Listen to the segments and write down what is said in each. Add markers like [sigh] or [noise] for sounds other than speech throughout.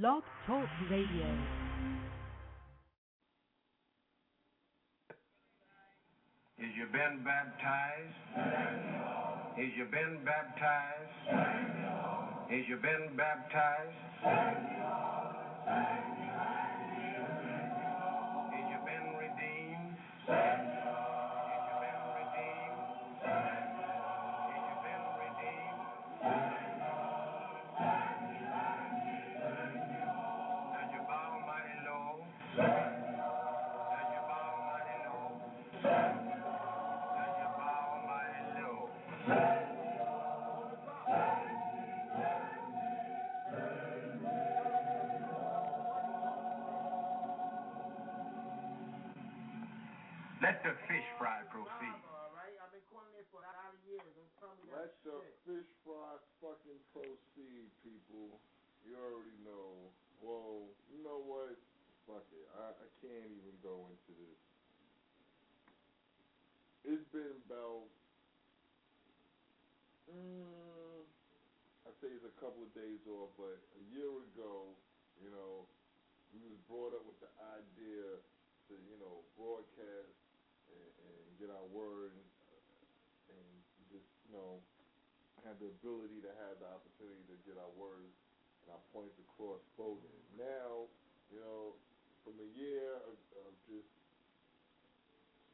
Blog Talk Radio. Is you been baptized? Is you been baptized? Is you been baptized? Is you been redeemed? A couple of days off, but a year ago, you know, we was brought up with the idea to, you know, broadcast and, and get our word and, just, you know, have the ability to have the opportunity to get our words and our points across spoken. Now, you know, from a year of, of just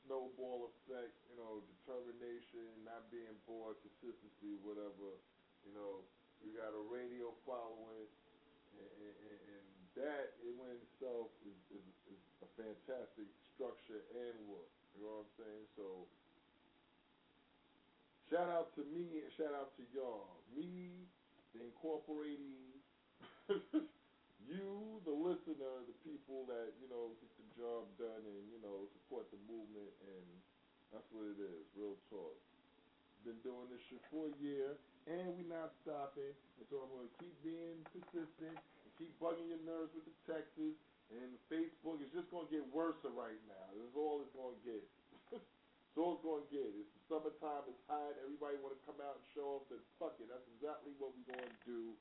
snowball effect, you know, determination, not being bored, consistency, whatever, you know, we got a radio following, and, and, and- that in itself is, is, is a fantastic structure and look. You know what I'm saying? So, shout out to me and shout out to y'all. Me, the incorporating, [laughs] you, the listener, the people that, you know, get the job done and, you know, support the movement, and that's what it is, real talk. Been doing this shit for a year, and we're not stopping, and so I'm going to keep being consistent and keep bugging your nerves with the texts, and Facebook is just going to get worse right now. That's all it's going to get. [laughs] That's all it's going to get. It's the summertime, it's hot, everybody want to come out and show off fuck it, that's exactly what we're going to do.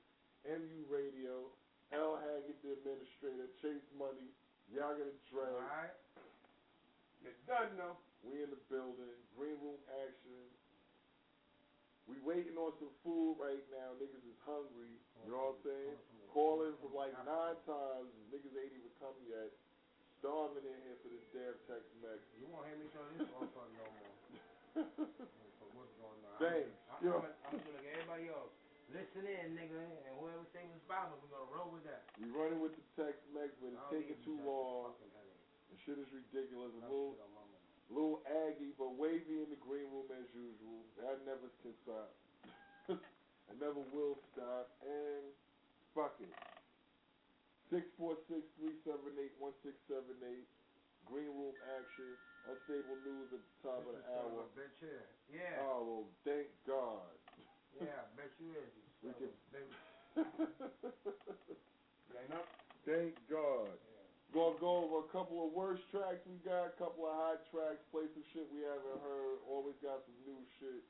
MU Radio, L. Haggood, the administrator, Chase Money, y'all gonna drag. Alright. It's done now. We in the building, green room action. We waiting on some food right now. Niggas is hungry. You know what I'm saying? Calling for like nine times. Niggas ain't even come yet. Starving in here for this damn Tex-Mex. You won't hear me show this motherfucker no more. For [laughs] what's going on? Thanks. I'm, Yo. I'm, I'm gonna get everybody else. Listen in, nigga, and whoever say was Bible, we're gonna roll with that. We running with the Tex-Mex, but it's taking too long. The shit is ridiculous. A little, shit on my mind. little Aggie, but wavy in the green room as usual. That never can stop. I never will stop. And fuck it. Six four six three seven eight one six seven eight. Green room action. Unstable news at the top of the This is son hour. bitch here. Yeah, Oh well, thank God. yeah, I bet you is. We can- of a bitch. You ain't up? thank God. Yeah. Gonna go over a couple of worst tracks we got, a couple of hot tracks, play some shit we haven't heard. Always got some new shit.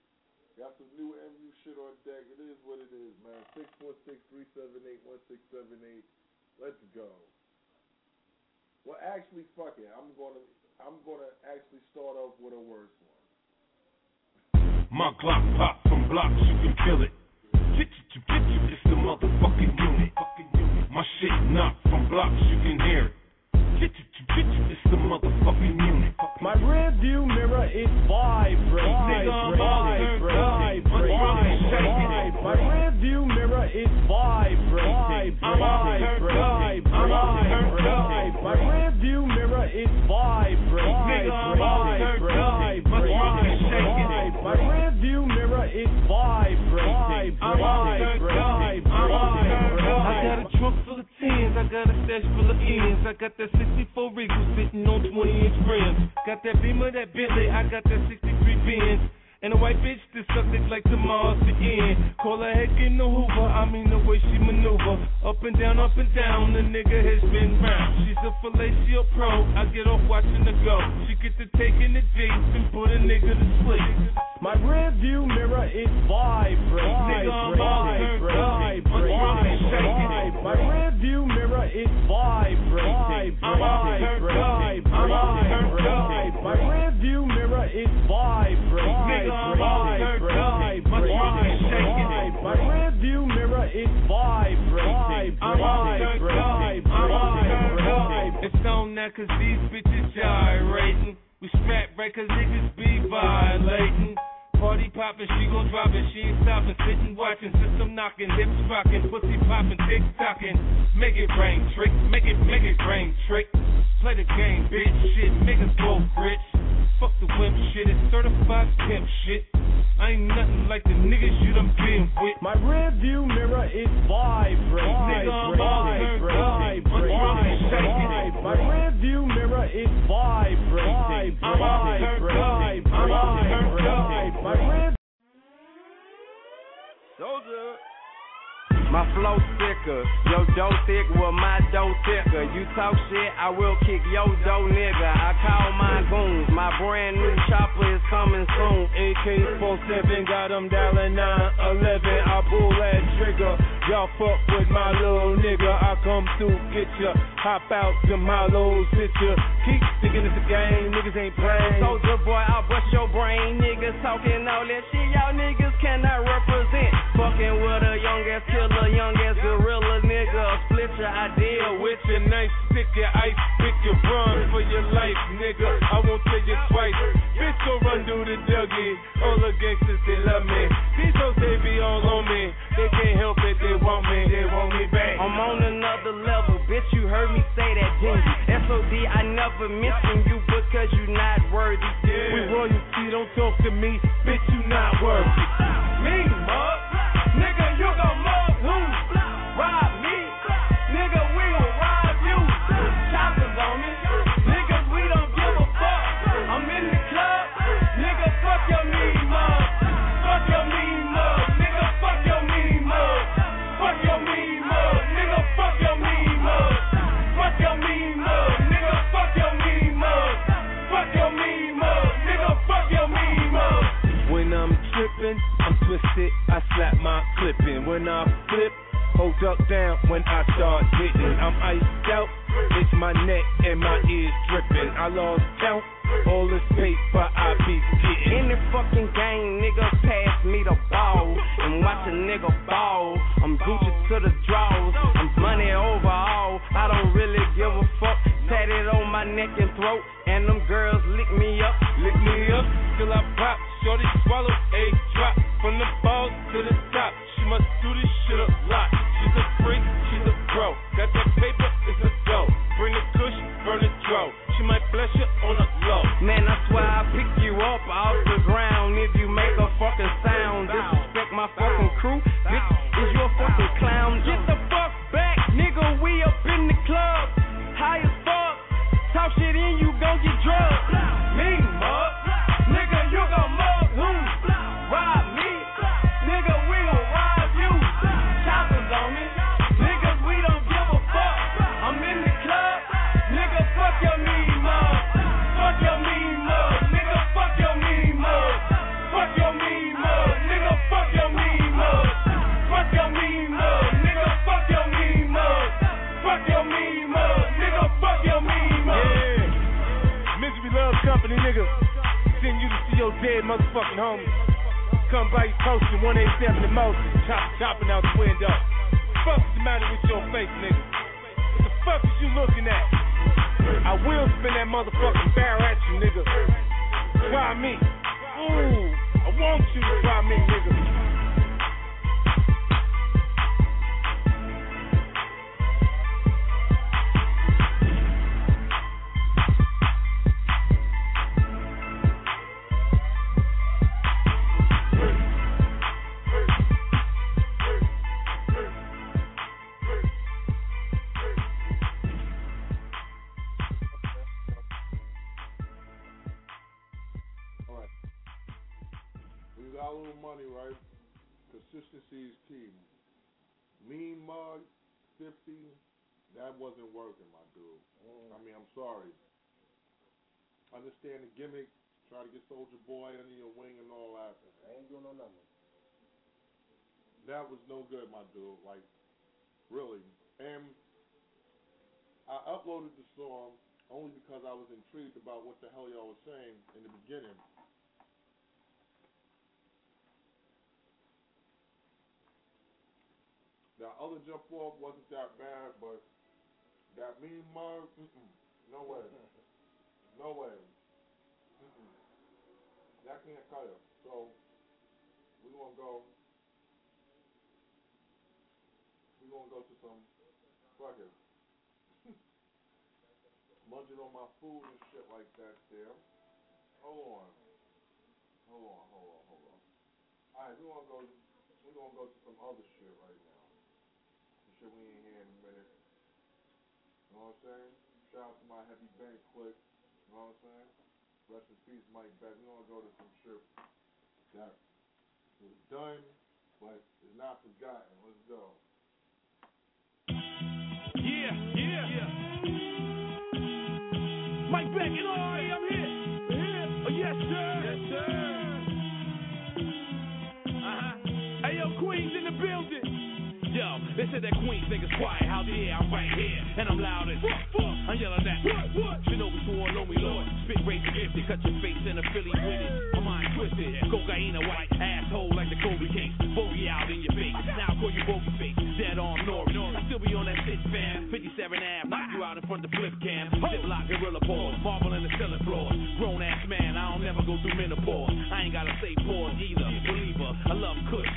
Got some new MU shit on deck. It is what it is, man. Six four six three seven eight one six seven eight. Let's go. Well, actually, fuck it. I'm gonna I'm gonna actually start off with a worse one. My Glock pop from blocks, you can feel it. Get you, to get you, it's the motherfucking unit. My shit knock from blocks, you can hear it. It's the motherfucking unit. My rear view mirror is vibrating. Vibrating. vibrating. Vibrating. Vibrating. My rear view mirror is vibrating. I'm on her Vibrating. dog. I'm on her dog. Vibrating. My rear view mirror is vibrating. Nigga, I'm on her dog. My truck is shaking. Vibrating. My rear view mirror is vibrating. I'm I got a stash full of ends. I got that 64 Regal sitting on 20 inch rims. Got that Beamer, that Bentley, I got that 63 Benz. And a white bitch that sucked it like the Mars to end. Call her heck in the Hoover, I mean the way she maneuver. Up and down, up and down, the nigga has been round. She's a fellatio pro, I get off watching her go. She get to taking the dates and put a nigga to sleep. My rear view mirror is vibrating. Nigga, I'm her dog. My truck is View mirror is vibrating. I'm. I'm all. My rear view mirror is vibrating. Nigga, I'm all turned up. My shit is shaking. My rear view mirror is vibrating. I'm all. It's on now cause these bitches gyrating. We right cause niggas be violating. Party poppin', she gon' drop it, she ain't stoppin', sittin' watchin', system knockin', hips rockin', pussy poppin', tick tockin'. Make it rain, trick, make it, make it rain, trick. Play the game, bitch, shit, make us both rich. Fuck the wimp shit, it's certified pimp shit. I ain't nothing like the niggas you done been with. My rear view mirror is vibrating. All turned up. My drum is shaking. My rear view mirror is vibrating. I'm up. I'm all turned up. My rear Soldier. My flow thicker, your dough thick, well my dough thicker. You talk shit, I will kick your dough nigga. I call my goons, my brand new chopper is coming soon. AK 47 got them dialing 911. I pull that trigger. Y'all fuck with my little nigga. I come through, get ya. Hop out to my little picture. Keep thinking it's a game, niggas ain't playing. Soldier boy, I'll bust your brain. Niggas talking all that shit, y'all niggas cannot represent. Fucking with a young ass killer, young ass gorilla nigga. Split your idea with your knife, stick your ice, pick your run for your life, nigga. I won't tell you twice. Bitch, go run through the Dougie. All the gangsters, they love me. These hoes, they be all on me. They can't help it, they want me, they want me back. I'm on another level, bitch. You heard me say that, didn't? SOD, I never mention you because you not worthy. Yeah. We royalty, don't talk to me, bitch, you not worthy. I'm trippin', I'm twisted, I slap my clippin'. When I flip, hold up down when I start hitting. I'm iced out, it's my neck and my ears drippin'. I lost count, all this paper I be getting. In the fucking game, nigga, pass me the ball and watch a nigga ball. I'm Gucci to the draws, I'm money overall. I don't really give a fuck. Tatted on my neck and throat, and them girls lick me up. Lick me up till I pop. Shorty swallow a drop from the balls to the top. She must do this shit a lot. She's a freak, she's a pro. Got that paper, it's a dough. Bring the kush, burn the dro. She might bless you company, nigga. Send you to see your dead motherfucking homies. Come by your post posting 187 in motion. Chop, chopping out the window. Fuck is the matter with your face, nigga? What the fuck is you looking at? I will spin that motherfucking barrel at you, nigga. Try me. Ooh, I want you to try me, nigga. Wasn't working, my dude. Mm. I mean, I'm sorry. Understand the gimmick, try to get Soldier Boy under your wing and all that. I ain't doing no. That was no good, my dude. Like, really. And I uploaded the song only because I was intrigued about what the hell y'all was saying in the beginning. That other jump off wasn't that bad, but that mean mug, mm-mm, no way, [laughs] no way. Mm-mm. That can't cut it. So we're gonna go. We're gonna go to some fuck it. [laughs] Munching on my food and shit like that there. Hold on. Hold on, hold on, hold on. Alright, we're gonna go we're gonna go to some other shit right now. Some shit we ain't hear in a minute. You know what I'm saying? Shout out to my heavy bank click. You know what I'm saying? Rest in peace, Mike Beck. We're gonna go to some shit that was done but is not forgotten. Let's go. Yeah, yeah, yeah. Mike Beck and Ari, I'm here. Oh, yes, sir. Yes, sir. Uh-huh. Hey, yo, Queens in the building. Yo, they said that Queens niggas quiet. How dare I'm right here and I'm loud as fuck. I'm yelling at what, what? You Shinobi sworn on me, Lord. Spit race gifted, cut your face in a Philly with it. My mind twisted, cocaine a white asshole like the Kobe case. Bogey out in your face. Now I call you bogey face. Dead on Nori. I still be on that shit, fam. 57 Ave, knock you out in front of flip cam. Ziploc gorilla paws, marble in the cellar floors. Grown ass man, I don't never go through menopause. I ain't gotta say pause either. Believer, I love kush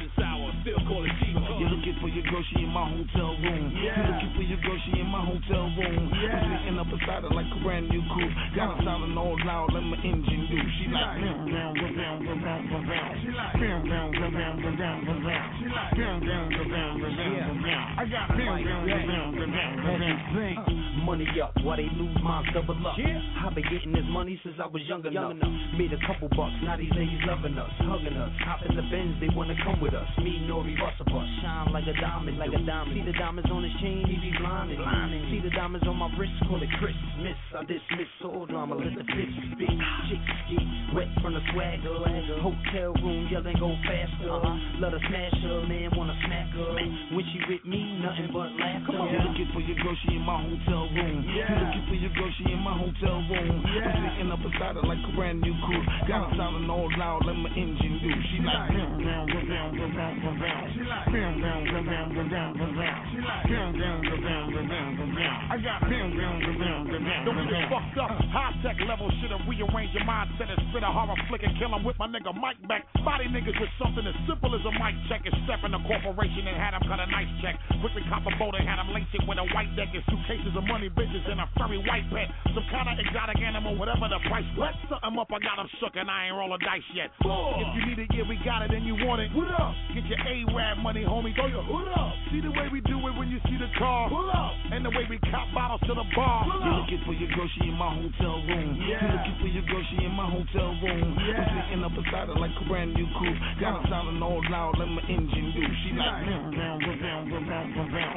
for your girl, she in my hotel room. Yeah. You looking for your girl, she in my hotel room. Yeah. I'm sitting up beside her like a brand new coupe. Got a sounding all loud let my engine do. She like round, round, round, round, round, round. She like round, round, round, round, round, round, round. She like round, round, round, round, round, round. I got round, round, round, round, round, round. Money up, why they lose mine double up. Yeah. I've been getting this money since I was young enough. Made a couple bucks, now these ladies loving us, hugging us. Hop in the Benz, they wanna come with us. Me, Nori, Russell Bus, shine like a diamond, like a diamond. See the diamonds on his chain, he be blinding. blinding. See the diamonds on my wrist, call it Christmas. I dismiss all drama, let the bitch spit. Ah. Chicks get wet from the swagger. Hotel room, yelling go faster. Uh-huh. Let her smash her, man wanna smack her. When she with me, nothing but laughter. You're looking for your girl, she in my hotel room. Yeah. Looking for your girl, she in my hotel room. Yeah. I'm drinking up beside her like a brand new crew. Got her sounding all loud let my engine do. She like bam bam bam bam bam bam. She like bam bam bam bam bam bam. She like bam bam bam bam bam. I got bam, bam, bam, bam, bam, bam, Don't get fucked up. High tech level shit and rearrange your mindset and spit a horror flick and kill 'em with my nigga Mike back. Body niggas with something as simple as a mic check and step in the corporation and had him cut a nice check. Quickly cop a boat and had him laced it with a white deck and suitcases of money, bitches, and a furry white pet. Some kind of exotic animal, whatever the price. Let something up, I got him shook and I ain't roll a dice yet. If you need it, yeah, we got it and you want it. What up? Get your A-Rab money, homie. Throw your hood up. See the way we do it when you see the car. Pull up. And the way we cop bottles to the bar. You're looking for your girl, she in my hotel room. You're looking for your girl, she in my hotel room. I'm sitting up beside her like a brand new coupe. Got her sounding all loud, let my engine do. She like, bam, bam, bam, bam, bam, bam, bam, bam.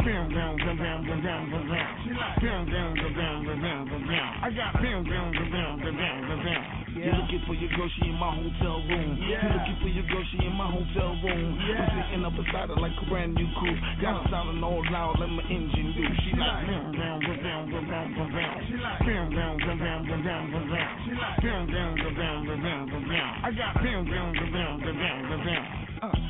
Bam, bam, bam, bam, bam, bam, bam, bam. Bam, bam, bam, bam, bam, bam, bam, bam. I got bam, bam, bam, bam, bam, bam, bam, bam. You're looking for your girl, she in my hotel room. You're looking for your girl, she in my hotel room. I'm sitting up beside her like a brand new coupe. Got her sounding all loud, let my engine do. She like, bam, bam, bam, bam, bam, bam, bam, bam. Bam, bam, bam, bam, bam, bam, bam, bam. Bam, bam, bam, bam, bam, bam, bam, bam. I got bam, bam, bam, bam, bam, bam, bam, bam. Uh.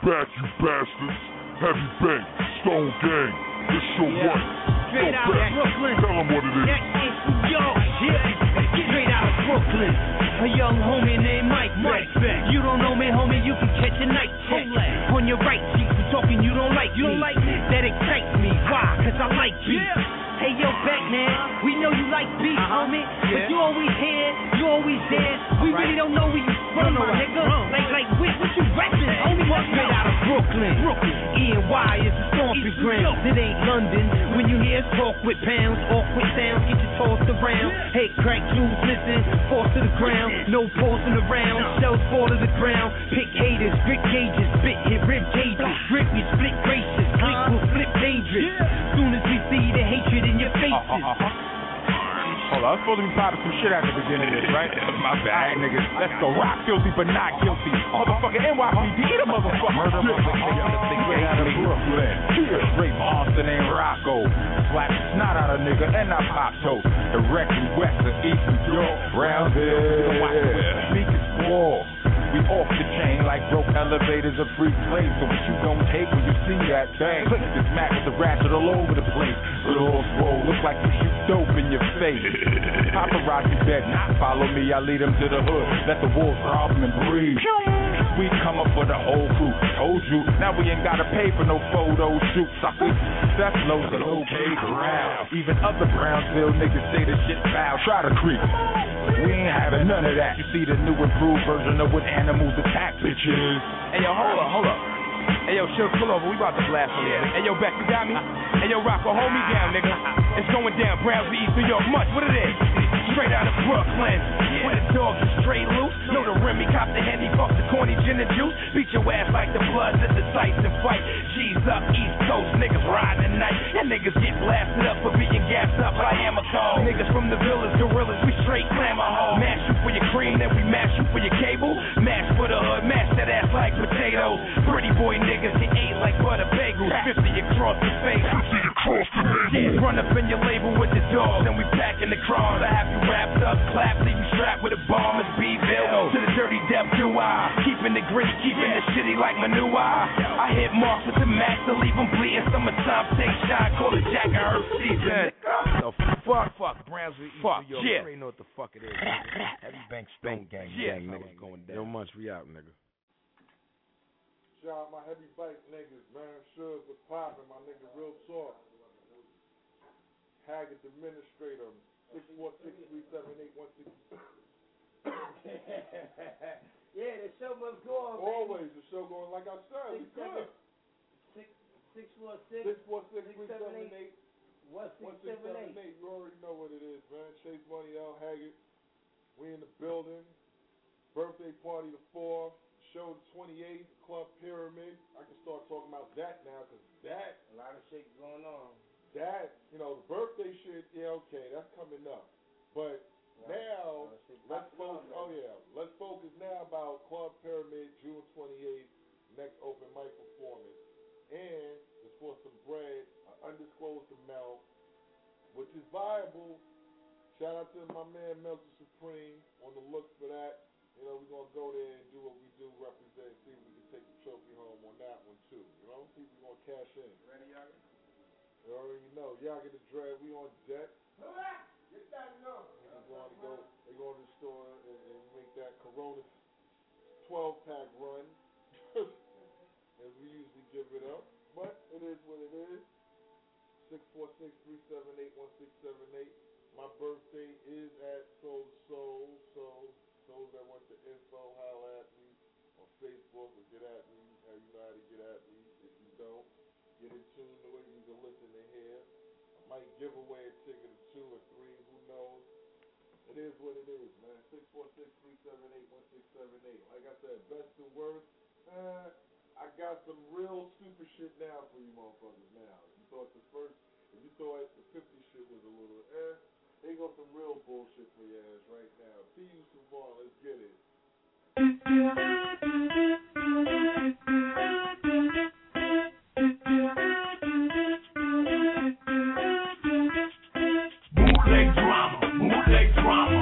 Back, you bastards. Heavy Bank, Stone Gang. It's your one. Straight Yo, out of back. Brooklyn. Tell them what it is. That is New York, yeah. Straight out of Brooklyn. A young homie named Mike Beck. You don't know me, homie, you can catch a night check. On your right cheek, talking you don't like you don't like me. That excites me. Why? Cause I like you. Hey yo, Beck man, we know you like beef, uh-huh. homie, but you always here, you always there. We really don't know where you from, my nigga. Like, like, what, what you rapping, homie? Straight out of Brooklyn, Brooklyn. E and Y is the stomping ground. It ain't London. When you hear us talk with pounds, awkward sounds, get you tossed around. Hey, crack jewels, listen, force to the ground. No pausing around, shells fall to the ground. Pick haters, brick gauges, spit hit rib cages. Grip we split gracious, click will flip dangerous. Soon as we see the hatred in your uh, uh, uh, faces. Hold on, I'm supposed to be popping some shit at the beginning of this, right? [laughs] My bad, niggas. Let's go. Rock filthy but not guilty. Uh-huh. Motherfucking NYPD, the motherfucker. Murder, motherfucker. Straight out uh-huh. of Brooklyn. Straight Boston and Rocco. Slap the snot out of nigga and I pop toast. Directly west of East New York. Brownsville. Speakers wall. We off the chain like broke elevators or free plays. So what you gon' take when you see that thing? Click this with the ratchet all over the place. Little old roll, look like you shoot dope in your face. Paparazzi bet not follow me, I lead them to the hood. Let the wolves rob them and breathe. We come up for the whole crew. Told you, now we ain't gotta pay for no photo shoot, suckers. That's low to okay corral. Even other Brownsville niggas say the shit foul. Try to creep. We ain't having none of that. You see the new improved version of what animals attack, bitches. Hey yo, hold up, hold up. Hey yo, chill, pull over. We about to blast on there. Hey yo, Beck, you got me? Hey yo, Rocco, hold me down, nigga. It's going down, Brownsville, East New York. Much, what it is? Straight out of Brooklyn. Where the dogs are straight loose. Know the Remy, cop the Henny, fuck the corny gin and juice. Beat your ass like the bloods at the Tyson fight. G's up, East Coast, niggas riding the night. And niggas get blasted up for being gassed up by Amoco. Niggas from the villas, gorillas, we straight glamour home. Mash you for your cream, then we mash you for your cable. Mash for the hood, mash that ass like potatoes. Pretty boy niggas get ate like butter bagels. 50 across the face. 50 across the face. Yeah, run up in your label with the dogs, and we pack in the crawls. I have you wrapped up, clap, leave you strapped with a bomb. It's B-Ville to the dirty depth, do I? Keeping it gritty, keeping it shitty like manure. I hit marks with the max to leave them bleeding. Summertime, take shot, call it Jack and Herb season. The fuck, fuck, Brownsville, East Fuck, New York. yeah. You already know what the fuck it is. Heavy Bank Stone Gang, Yeah. gang, niggas going down. Yo, Munch, we out, nigga. Shout out my heavy bike niggas, man. Suge was popping, my nigga, real talk. Haggood Administrator, 646-378-16. yeah, the show must go on, baby. Always, the show going like I said, we Six, seven. Six, six, four, six, 646-378-1678. one, six, seven, eight. You already know what it is, man. Chase Money, L. Haggood. We in the building. Birthday party the 4th. Show the 28th. Club Pyramid. I can start talking about that now because that, A lot of shit going on. That, you know, the birthday shit, yeah, okay, that's coming up. But now, lot let's focus, up, oh yeah, let's focus now about Club Pyramid, June 28th, next open mic performance. And it's for some bread, an undisclosed amount, which is viable. Shout out to my man Melton Supreme on the look for that. You know, we're gonna go there and do what we do, represent, see if we can take the trophy home on that one too. You know, see if we're gonna cash in. Ready, y'all? You already know. Y'all get the dread, we on deck. Get that number. We're going to go they go to the store and, and make that Corona twelve pack run. [laughs] As we usually give it up. But it is what it is. Six four six three seven eight one six seven eight. My birthday is at Soul Soul, so those that want the info, holla at me on Facebook or get at me. How you know how to get at me. If you don't, get in tune the way you can listen and hear. I might give away a ticket or two or three, who knows. It is what it is, man. Six four six three seven eight one six seven eight. Like I said, best and worst. Uh, I got some real super shit now for you motherfuckers now. You thought the first if you thought the fifty shit was a little eh, they got some real bullshit for your ass right now. P U Savon, let's get it. [laughs] Bootleg drama, bootleg drama.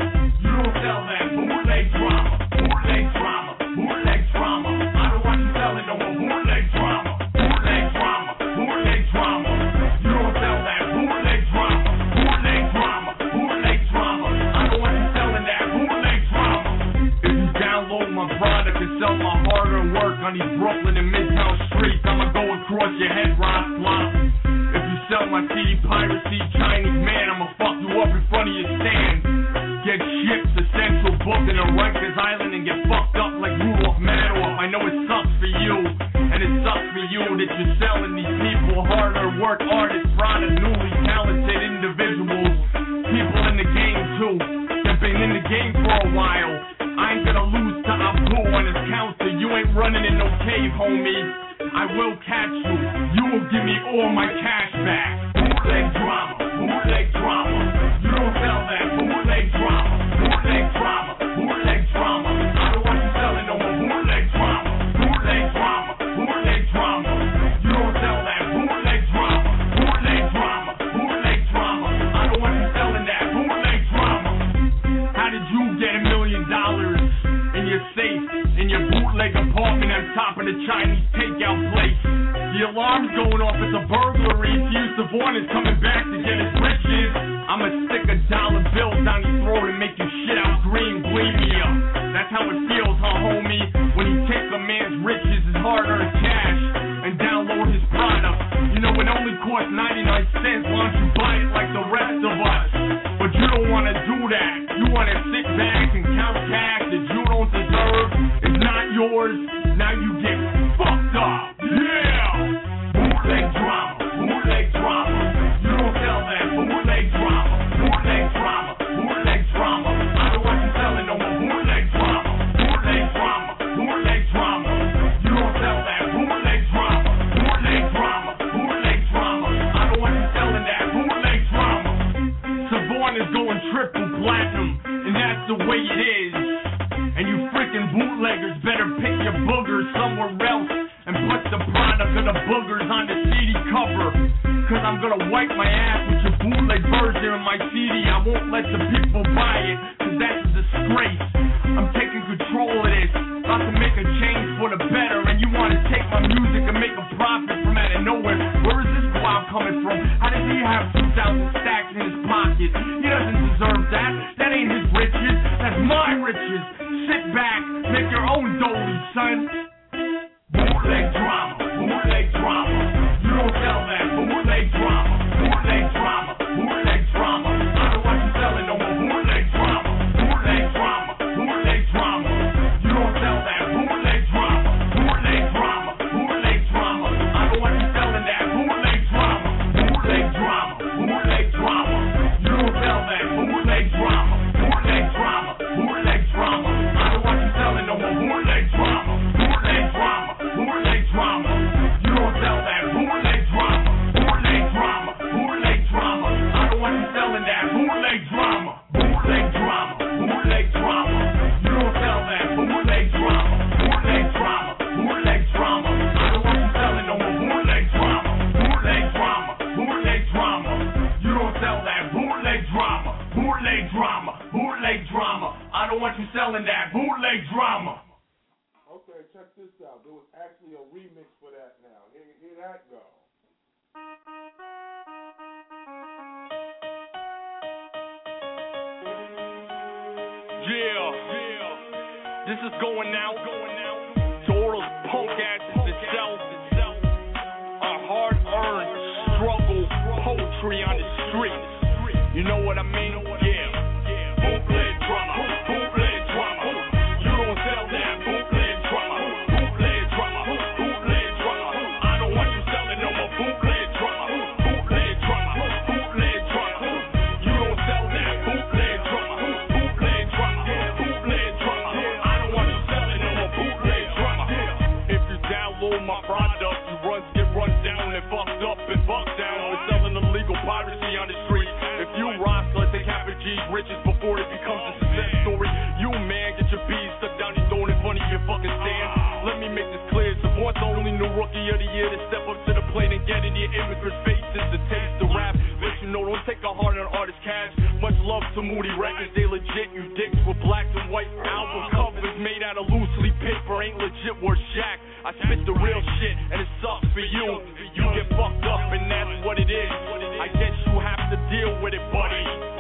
this out. There was actually a remix for that now. Here, here that go. Yeah, yeah. This is going out, going out. To all those punk asses itself. A hard earned struggle, poetry on the street. You know what I mean? riches before it becomes a success story. You man, get your bees stuck down your throat in front of your fucking stand. Let me make this clear. Savant's only new rookie of the year to step up to the plate and get in your immigrants' faces to taste the rap. Let you know, don't take a hard on artist cash. Much love to Moody Records, they legit. You dicks with blacks and white album covers made out of loosely paper ain't legit. worth jack. I spit the real shit, and it sucks for you. You get fucked up, and that's what it is. I guess you have to deal with it, buddy.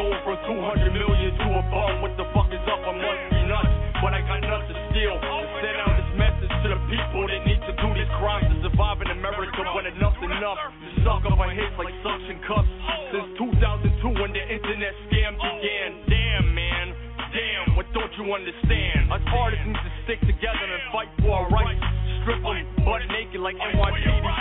Going from 200 million to a bum. What the fuck is up? I must be nuts. But I got nothing to steal. To send out this message to the people that need to do these crimes to survive in America when enough's enough. You suck up my hits like suction cups. Since 2002 when the internet scam began. Damn, man. Damn, what don't you understand? Us artists need to stick together and fight for our rights. Strip them butt naked like NYPD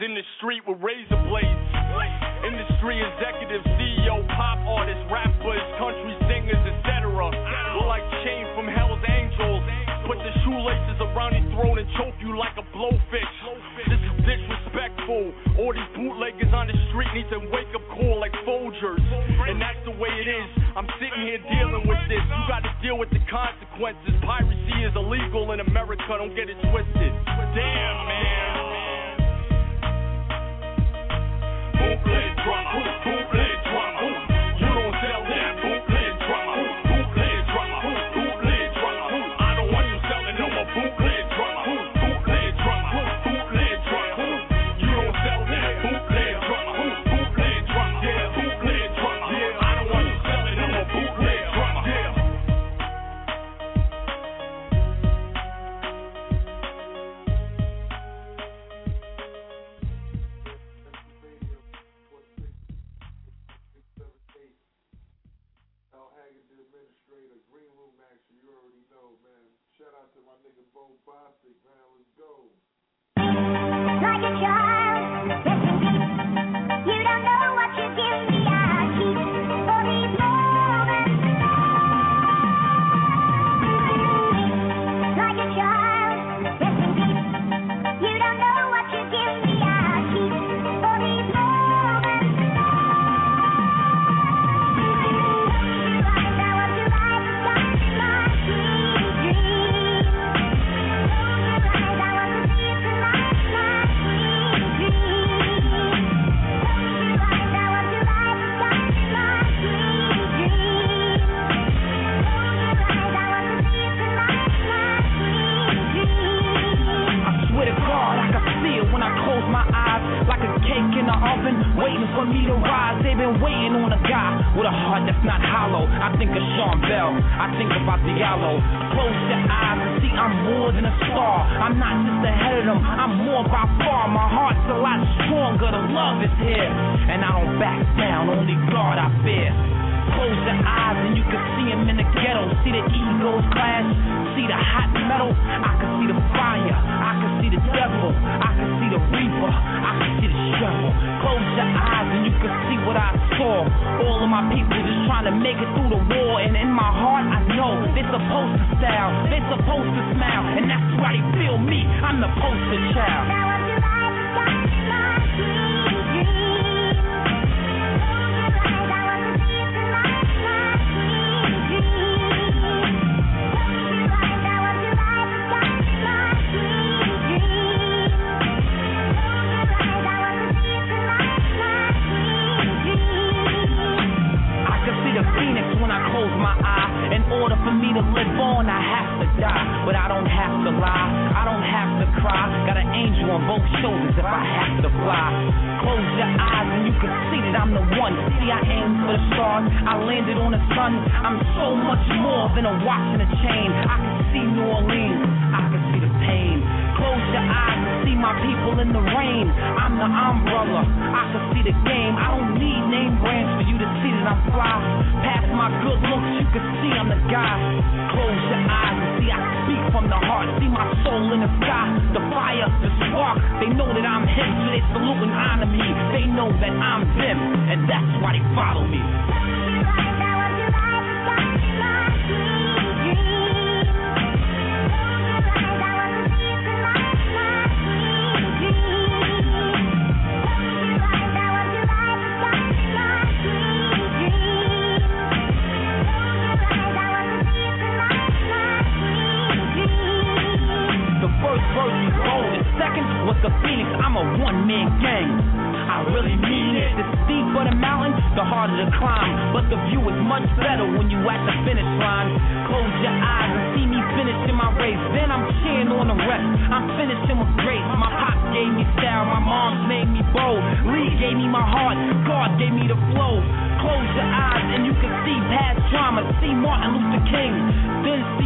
in the street with razor blades. Industry executives, CEO, pop artists, rappers, country singers, etc. Like chain from Hell's Angels. Put the shoelaces around your throat and choke you like a blowfish. This is disrespectful. All these bootleggers on the street need to wake up call like Folgers. And that's the way it is. I'm sitting here dealing with this. You gotta deal with the consequences. Piracy is illegal in America, don't get it twisted. Damn, man.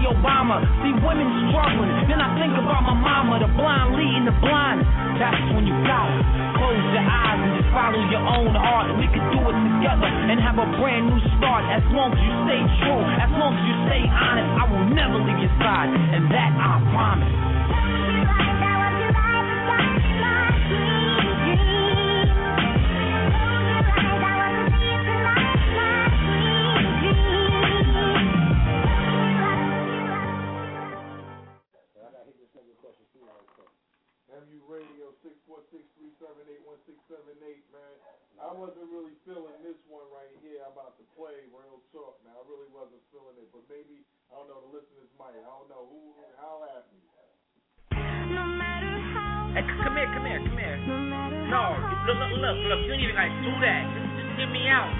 Obama. See women struggling. Then I think about my mama, the blind leading the blind. That's when you got it. Close your eyes and just follow your own heart. We could do it together and have a brand new start. As long as you stay true, as long as you stay honest, I will never leave your side. And that I promise. Hey, come here, come here, come here. No, look, look, look, look. You don't even gotta do that. Just, just hear me out.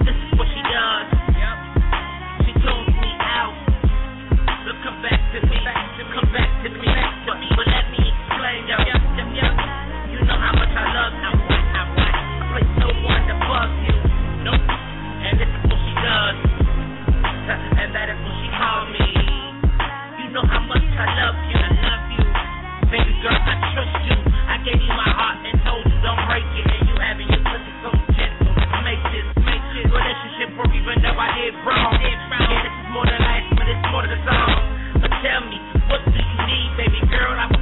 This is what she does. Yep. She tunes me out. Look, come back to me. Come back to me. Come back to me. But, but let me explain. Yo. Yep. did wrong. Yeah, this is more than life, but it's more than a song. But tell me, what do you need, baby girl? I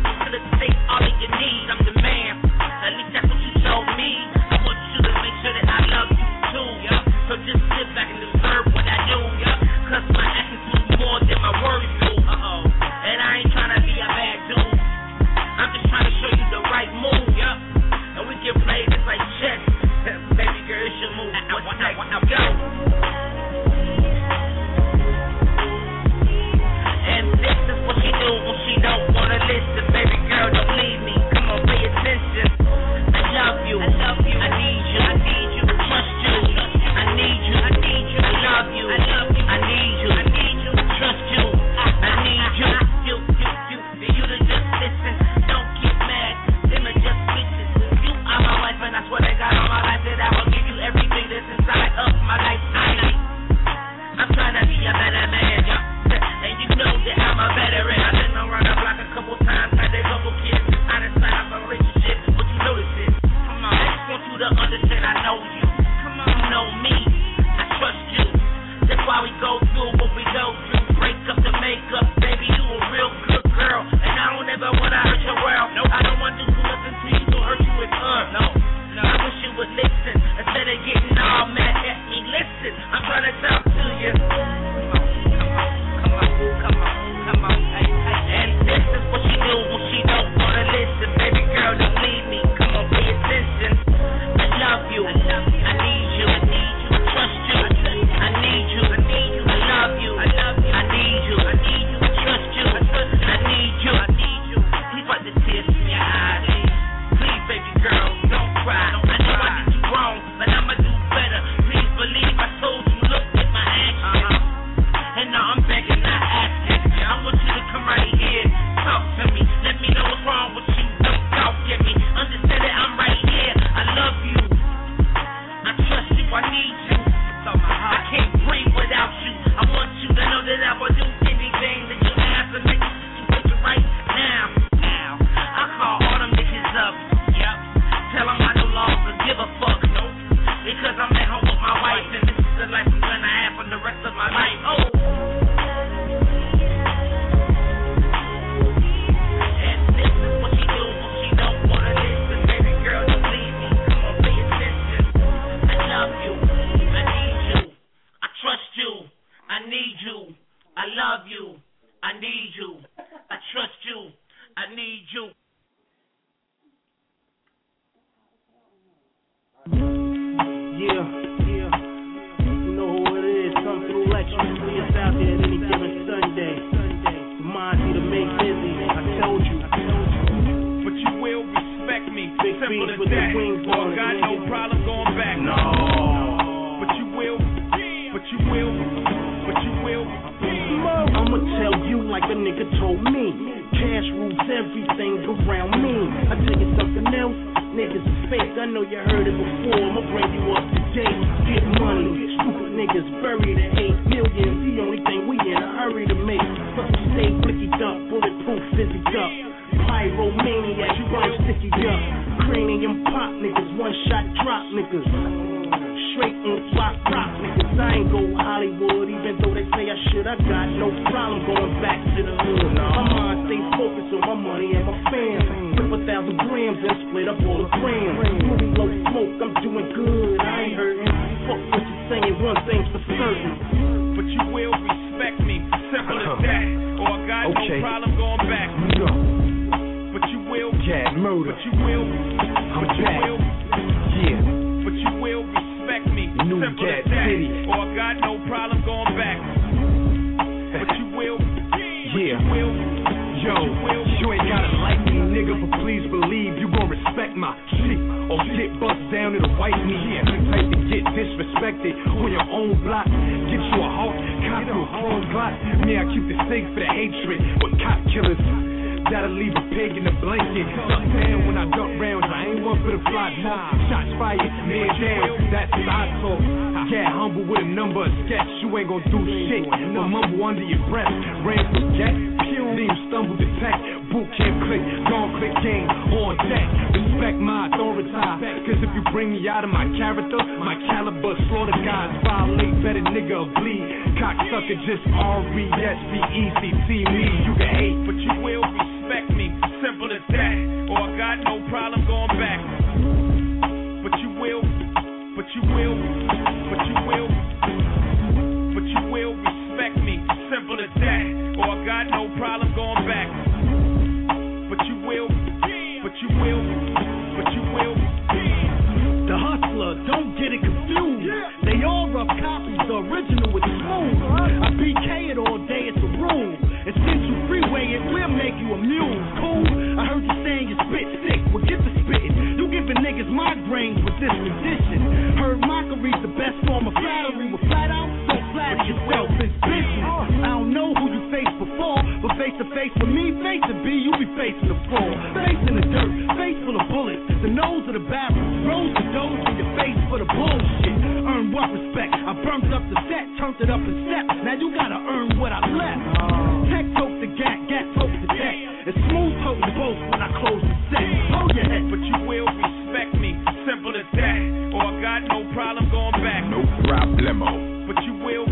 both when I close the set. Hold your head. But you will respect me. Simple as that. Or I got no problem going back. No problemo. But you will,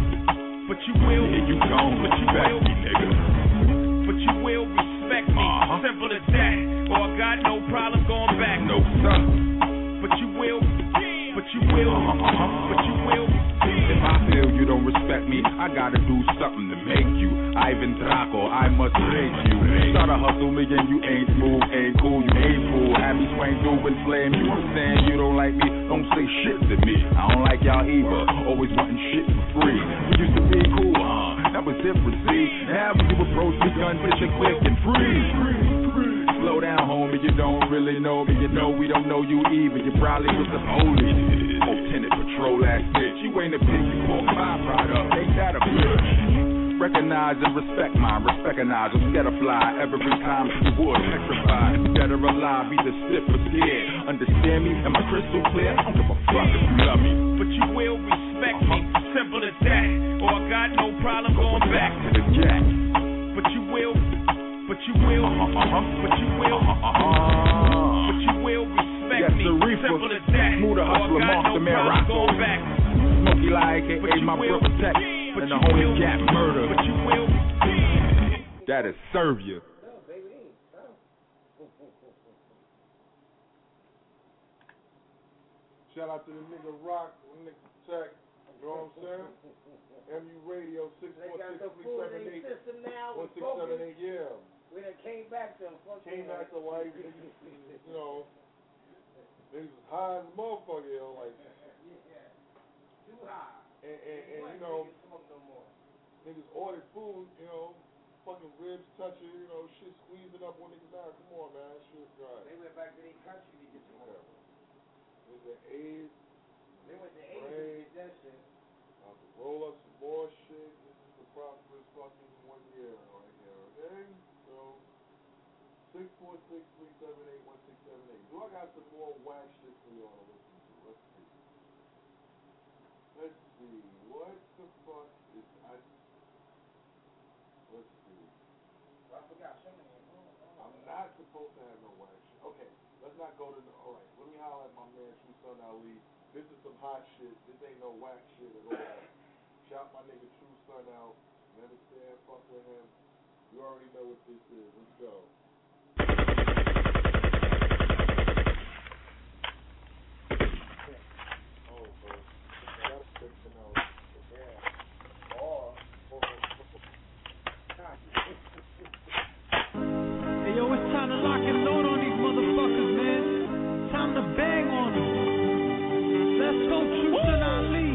but you will. Yeah, you gon' but you respect will, me, nigga. but you will respect me. Uh-huh. Simple as that. Or I got no problem going back. No, sir. But you will, but you will, Uh-huh. but you will. If I feel respect me, I gotta do something to make you. Ivan Drago, I must break you. Try to hustle me and you ain't smooth, ain't cool, you ain't fool. Have me swing through and you. Saying you don't like me, don't say shit to me. I don't like y'all either, always wanting shit for free. We used to be cool, huh? That was different, see? Now you approach me, gun bitch, quick and free. Slow down, homie, you don't really know me. You know we don't know you even. You probably was the police. Lieutenant Patrol ass bitch. You ain't a piggy pork byproduct. Ain't that a bitch? Recognize and respect mine, recognize scared to fly every time you would petrify. Or alive, either stiff or scared. Understand me? Am I crystal clear? I don't give a fuck if you love me. But you will respect me. Simple as that. Or I got no problem going back. To the jack. But you will, but you will, Uh-huh. but you will, Uh-huh. but you will respect Yes, me. the reefer, Simple as that. smoother Or I hustler, got monster no man, rock going back. Smokey like aka But my brother Tech. but And the homie will, got murder. But you will. That'll serve you. Shout out to the nigga Rock, nigga Tech. You know what I'm saying? MU Radio They got the full name 646 system now. It's broken. 1678, yeah. We done came back to them. Fuck Came back to life, niggas, you know. Niggas was high as a motherfucker, yo. Like, Too high. and, and, and you know, niggas ordered food, you know, fucking ribs touching, you know, shit squeezing up on niggas' eye. Come on, man. Shit, right. They went back to their country to get some more. Niggas at AIDS, They went to Asia to get that shit. about to roll up some more shit. This is the prosperous fucking one year right here, okay? So, 646-378-1678. Do I got some more whack shit for y'all to listen to? Let's see. Let's see. What the fuck is I... Let's see. I forgot of. I'm not supposed to have no whack shit. Okay, let's not go to the... Alright, let me holler at my man, True Son Ali. This is some hot shit. This ain't no whack shit at all. Shout my nigga True Son out. You understand? Fuck with him. You already know what this is. Let's go. Oh, bro. Gotta fix the nose. Yeah. Or, or, Hey yo, it's time to lock and load on these motherfuckers, man. Time to bang on them. Let's go, True Son Ali.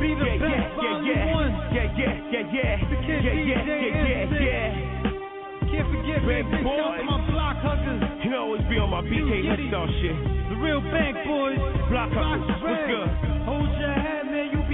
Be the Yeah, best, yeah, volume yeah, one. yeah, yeah, yeah, yeah, The kid yeah, yeah, DJ yeah, yeah, Instinct. yeah. Can't forget, Big big, big shout to my block huggers. You know, always be on my BK Hoodstar shit. The real bank boys. Block up. What's good?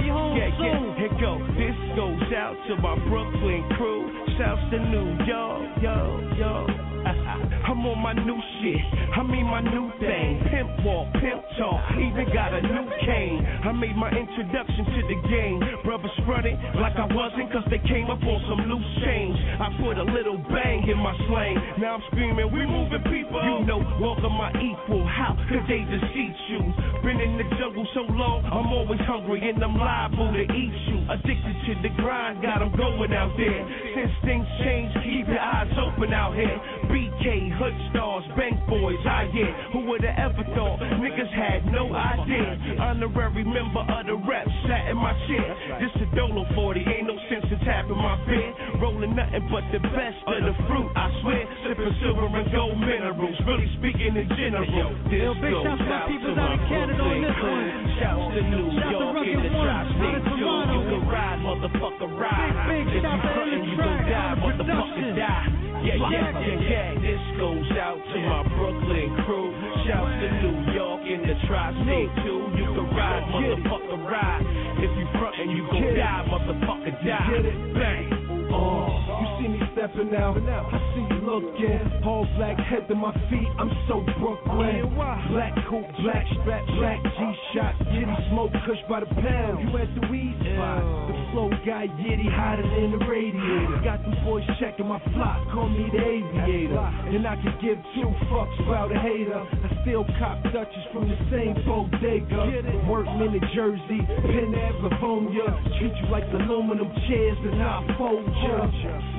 Be home Yeah, soon. yeah, here go. This goes out to my Brooklyn crew. Shouts to New York, yo, yo. [laughs] I'm on my new shit. I mean my new thing. Pimp walk, pimp talk. Even got a new cane. I made my introduction to the game. Brothers running like I wasn't, cause they came up on some loose change. I put a little bang in my slang. Now I'm screaming, we moving people. You know, welcome my equal. How could they deceive you? Been in the jungle so long, I'm always hungry and I'm liable to eat you. Addicted to the grind, got 'em going out there. Since things change, keep your eyes open out here. BK, Hood Stars, Bank Boys, ah yeah. Who would've ever thought? Niggas had no idea. Honorary member of the rep, sat in my chair. This a Dolo 40, ain't no sense in tapping my bed. Rolling nothing but the best of the fruit, I swear. Sipping silver and gold minerals, really speaking in general. Yo, big goes shouts to my to out in Canada on this one. Shouts to New Shout York in the tri-state out of. Toronto. You can ride, motherfucker, ride. Big, big shout to the Ellen you gon' Track, die, motherfucker, die. Yeah, yeah, yeah, yeah. This goes out to my Brooklyn crew. Shouts to New York in the tri-state too. You can ride, motherfucker, ride. If you frontin', you gon' die, motherfucker, die. Bang. Oh, see me stepping out. I see you looking. All black head to my feet. I'm so Brooklyn. Black coat, black strap, black G-shot. Yitty smoke, kush by the pound. You at the weed spot. The flow got yitty hotter than the radiator. Got them boys checking my flock. Call me the aviator. And I can give two fucks about a hater. I still cop Dutchess from the same bodega. Workman in the Jersey, Penn Ave, Livonia. Treat you like aluminum chairs and I fold ya.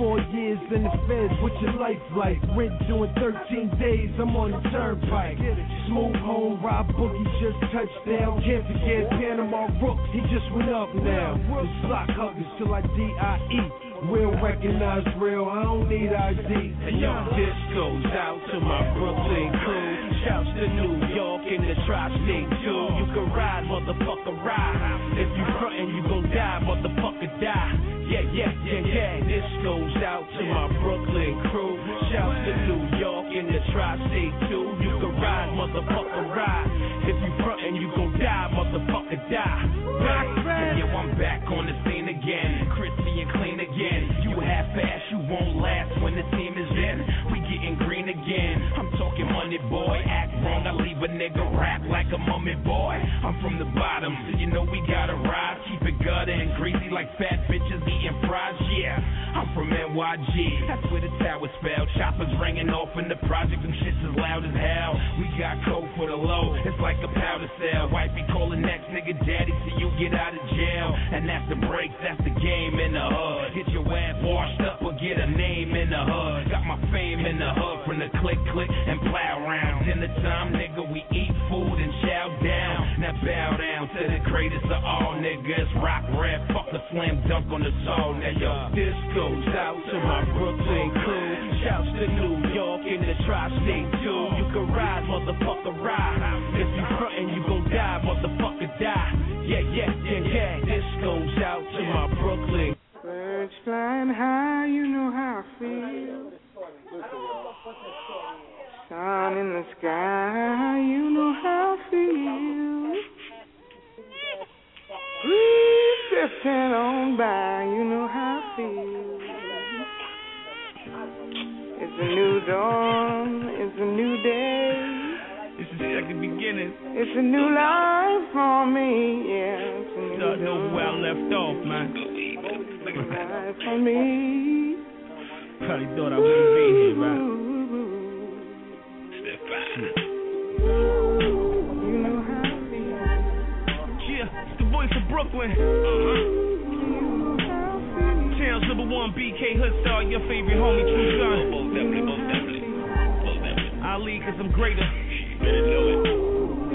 Four years in the feds, what's your life like? Rent doing 13 days, I'm on the turnpike. Smooth home, Rob Boogie just touched down. Can't forget Panama Rook, he just went up now. The block huggers till I D.I.E. Real recognize real, I don't need ID. And yo, this goes out to my Brooklyn crew. Shouts to New York in the tri-state too. You can ride, motherfucker, ride. If you frontin', you gon' die, motherfucker, die. Yeah, yeah, yeah, yeah. This goes out to my Brooklyn crew. Shouts to New York in the tri-state too. You can ride, motherfucker, ride. If you frontin', you gon' die, motherfucker, die. And yo, I'm back on the scene again. Crispy and clean again. You half-ass, you won't last when the team is in. We getting green again. I'm talking money, boy. Act wrong, I leave a nigga rap like a mummy, boy. I'm from the bottom, you know we gotta rise. Keep it gutter and greasy like fat bitches eating fries. Yeah, I'm from NYG. That's where the towers fell. Choppers ringing off in the project, them shits as loud as hell. We got code for the low. It's like a powder sale. Wifey calling next nigga daddy till you get out of jail. And that's the breaks, that's the game in the hood. Get your ass washed up or get a name in the hood. Got my fame in the hood from the click click and plow rounds. In the time, nigga, we eat food and chow down. Now bow down to the greatest of all niggas. Rock rap, fuck the slam dunk on the soul. Now yo, this goes out to my Brooklyn crew. Shouts to New York in the tri-state too. You can ride, motherfucker, ride. If you frontin', you gon' die, motherfucker, die. Yeah, yeah, yeah, yeah. This goes out to my Brooklyn Birds flying high, you know how I feel. Sun in the sky, you know how I feel. Breeze drifting on by, you know how I feel. It's a new dawn, it's a new day. It's like the beginning. It's a new life for me, yeah. It's a new Start over where I left off, man. life for me. Probably thought I wouldn't be here, right? Yeah, it's the voice of Brooklyn. Uh-huh. Towns number one, BK Hoodstar, your favorite homie, True Son. Most definitely, most definitely. Most definitely. Ali, cause I'm greater. You better know it.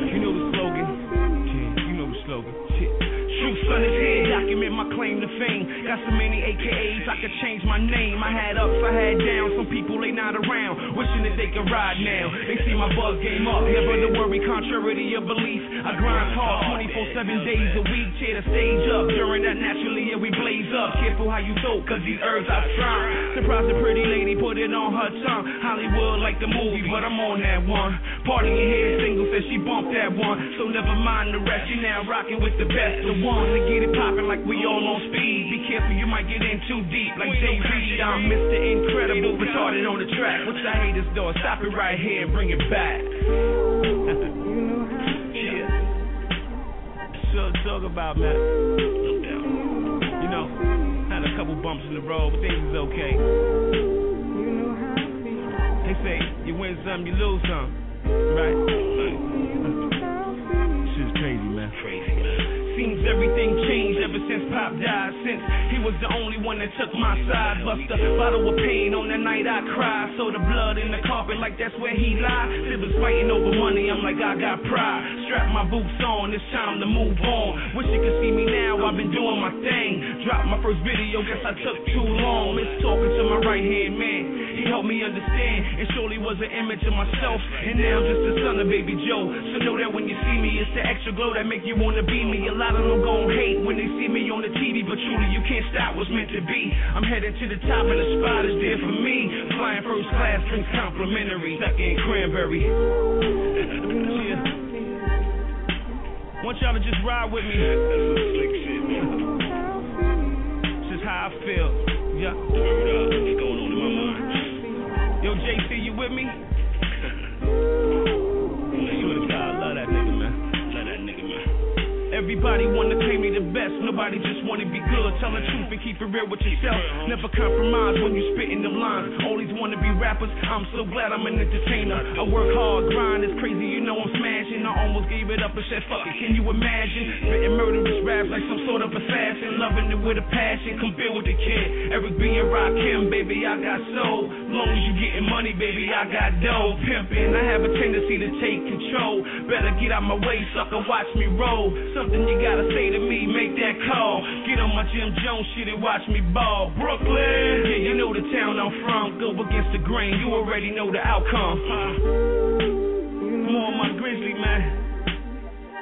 You know the slogan. Yeah, you know the slogan. Shit. True Son is here, my claim to fame. Got so many AKAs, I could change my name. I had ups, I had downs. Some people they not around, wishing that they could ride now. They see my buzz game up, never to worry. Contrary to of belief. I grind hard 24 7 days a week. Tear the stage up. During that naturally, yeah, we blaze up. Careful how you throw, cause these herbs I try. Surprise a pretty lady, put it on her tongue. Hollywood like the movie, but I'm on that one. Party in here, single says she bumped that one. So never mind the rest, you now rocking with the best of one. To get it popping like we all on speed. Be careful, you might get in too deep. Like Jay-Z, I'm Mr. Incredible, retarded on the track. What's the haters doing? Stop it right here and bring it back. [laughs] yeah. So talk about man. You know, had a couple bumps in the road, but things is okay. They say you win some, you lose some, right? [laughs] Crazy, man. Crazy, man. Seems everything changed ever since Pop died. Since he was the only one that took my side. Bust a bottle of pain on the night I cried. So the blood in the carpet like that's where he lied. Siblings fighting over money, I'm like I got pride. Strap my boots on, it's time to move on. Wish you could see me now, I've been doing my thing. Dropped my first video, guess I took too long. Miss talking to my right hand man. He helped me understand, and surely was an image of myself. And now just the son of baby Joe. So know that when you see me, it's the extra glow that make you wanna be me. A lot of them gon' hate when they see me on the TV, but truly you can't stop what's meant to be. I'm headed to the top, and the spot is there for me. Flying first class, drinks complimentary, stuck in cranberry. Yeah. [laughs] Want y'all to just ride with me. That's some slick shit, man. This is how I feel. Yeah. Up. What's going Yo, JC, you with me? Everybody wanna claim me the best, nobody just wanna be good. Tell the truth and keep it real with yourself. Never compromise when you spitting them lines. Always wanna be rappers, I'm so glad I'm an entertainer. I work hard, grind is crazy, you know I'm smashing. I almost gave it up and said fuck it, can you imagine? Spitting murderous raps like some sort of assassin. Loving it with a passion, come build with the kid. Eric B and Rakim, baby, I got soul. Long as you getting money, baby, I got dough. Pimping, I have a tendency to take control. Better get out my way, sucker, watch me roll. Something you gotta say to me, make that call. Get on my Jim Jones shit and watch me ball. Brooklyn, yeah, you know the town I'm from. Go against the grain, you already know the outcome. More on my grizzly, man.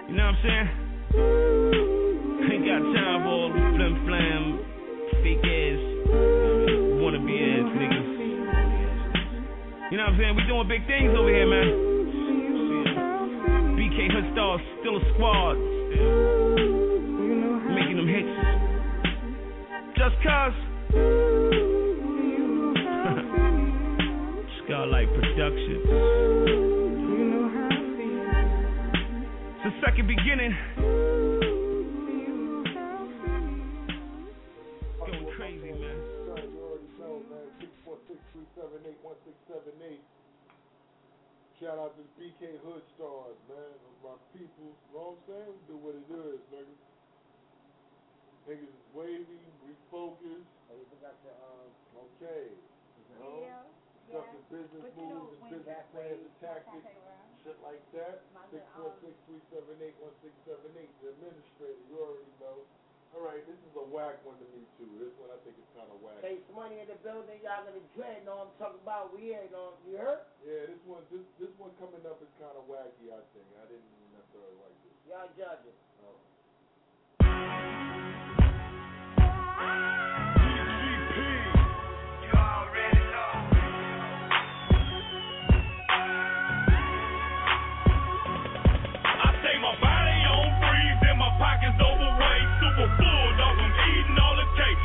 You know what I'm saying? [laughs] Ain't got time for all flim flam, fake ass, wanna be ass niggas. You know what I'm saying? We doing big things over here, man. BK Hood Stars, still a squad. Still making them hits. Just cause. [laughs] Skylight Productions. It's the second beginning. Going crazy, man. You already know, man. 646-378-1678. Shout out to BK Hood Stars, people. You know what I'm saying? We do what it is, nigga. Niggas is wavy, refocus. Oh, you forgot to, um, Okay. You know? Stuff in business moves and business plans and tactics. Shit like that. 646-378-1678. The administrator, you already know. All right, this is a whack one to me too. This one I think is kind of whack. Chase money in the building, y'all gonna dread. Know what I'm talking about? We ain't on. You heard? Yeah, this one, this this one coming up is kind of wacky. I think I didn't necessarily like this. Y'all judge it. Oh. Full, dog. I'm eating all the cake.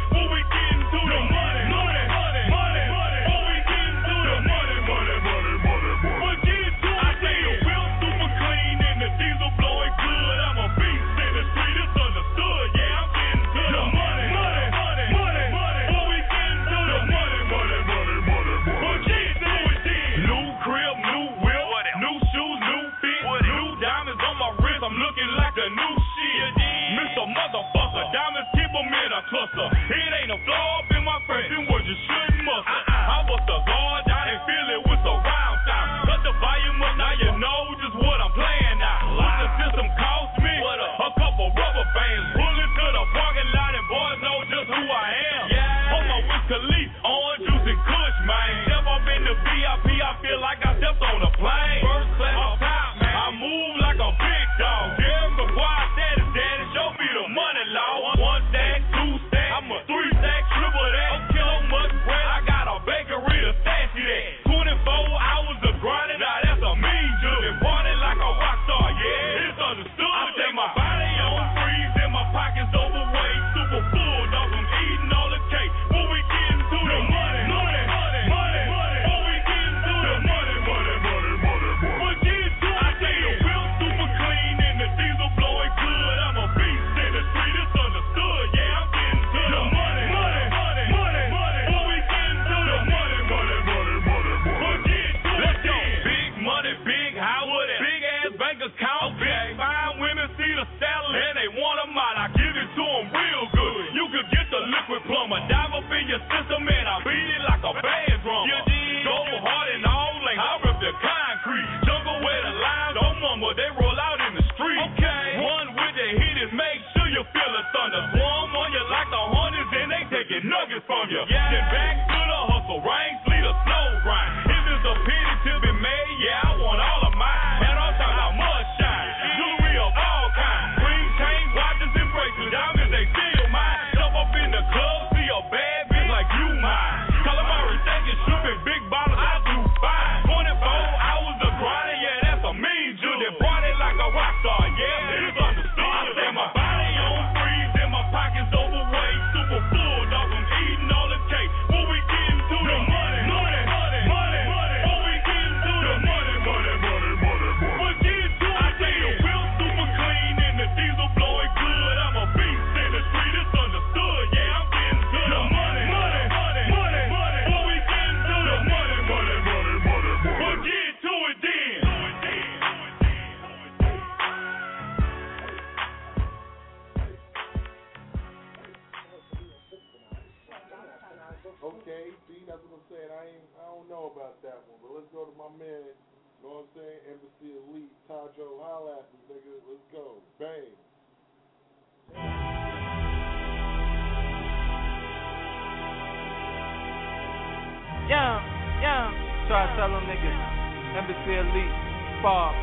Diamonds keep 'em in a cluster. It ain't a flaw up in my face, then what you shouldn't muster. Uh-uh. I bust the guard down and fill it with surround sound. Cut the volume up, now you know just what I'm playing now. What the system cost me? A couple rubber bands. Pull into the parking lot and boys know just who I am. Yeah. On my Wiz Khalifa, orange juice and kush, man. Step up in the VIP, I feel like I stepped on a plane. From you. That's what I'm saying. I ain't, I don't know about that one, but let's go to my man. You know what I'm saying? Embassy Elite, Tajo, holla at me, nigga. Let's go, bang. Yeah, yeah. Try to tell them niggas. Embassy Elite, Bob,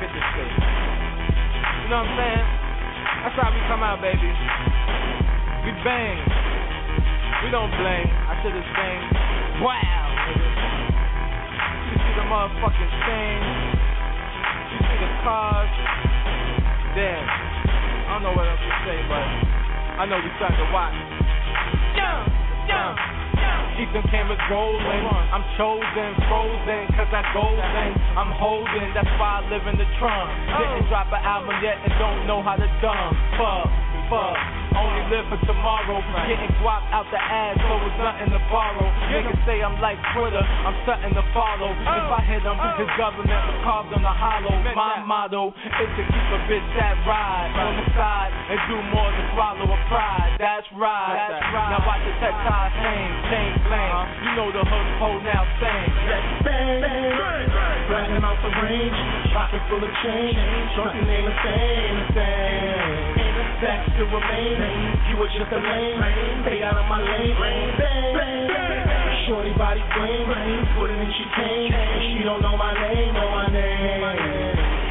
50 State. You know what I'm saying? That's how we come out, baby. We bang. We don't blame. I should have sang. Wow, nigga. You see the motherfucking thing. You see the cars. Damn. I don't know what else to say, but I know we started to watch. Yeah, yeah. Keep them cameras rolling. I'm chosen, frozen, cause I golden. I'm holding, that's why I live in the trunk. Didn't drop an album yet and don't know how to dumb. Fuck, fuck. Only live for tomorrow. Getting guap out the ass, so it's nothing to borrow. Niggas say I'm like Twitter, I'm something to follow. Oh. If I hit oh. them, his government was carved on the hollow. My motto is to keep a bitch that ride on the side and do more than swallow a pride. That's right. That's right. Now watch the tech tie hang, chain flame. You know the hood pole now sing. Let's bang, bang, bang him out the range, pocket full of change, something ain't the same, the same. Facts still remain, you were just a lame, stay out of my lane, bang, bang. Shorty body flame, put it in she came, she don't know my name, know my name.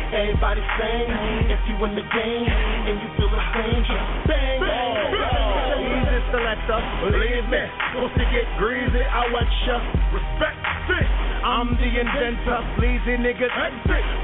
Everybody sing, if you in the game, and you feel the same, just bang, bang, bang. Easy believe me, supposed to get greasy, I watch ya, respect it. I'm the inventor, sleazy niggas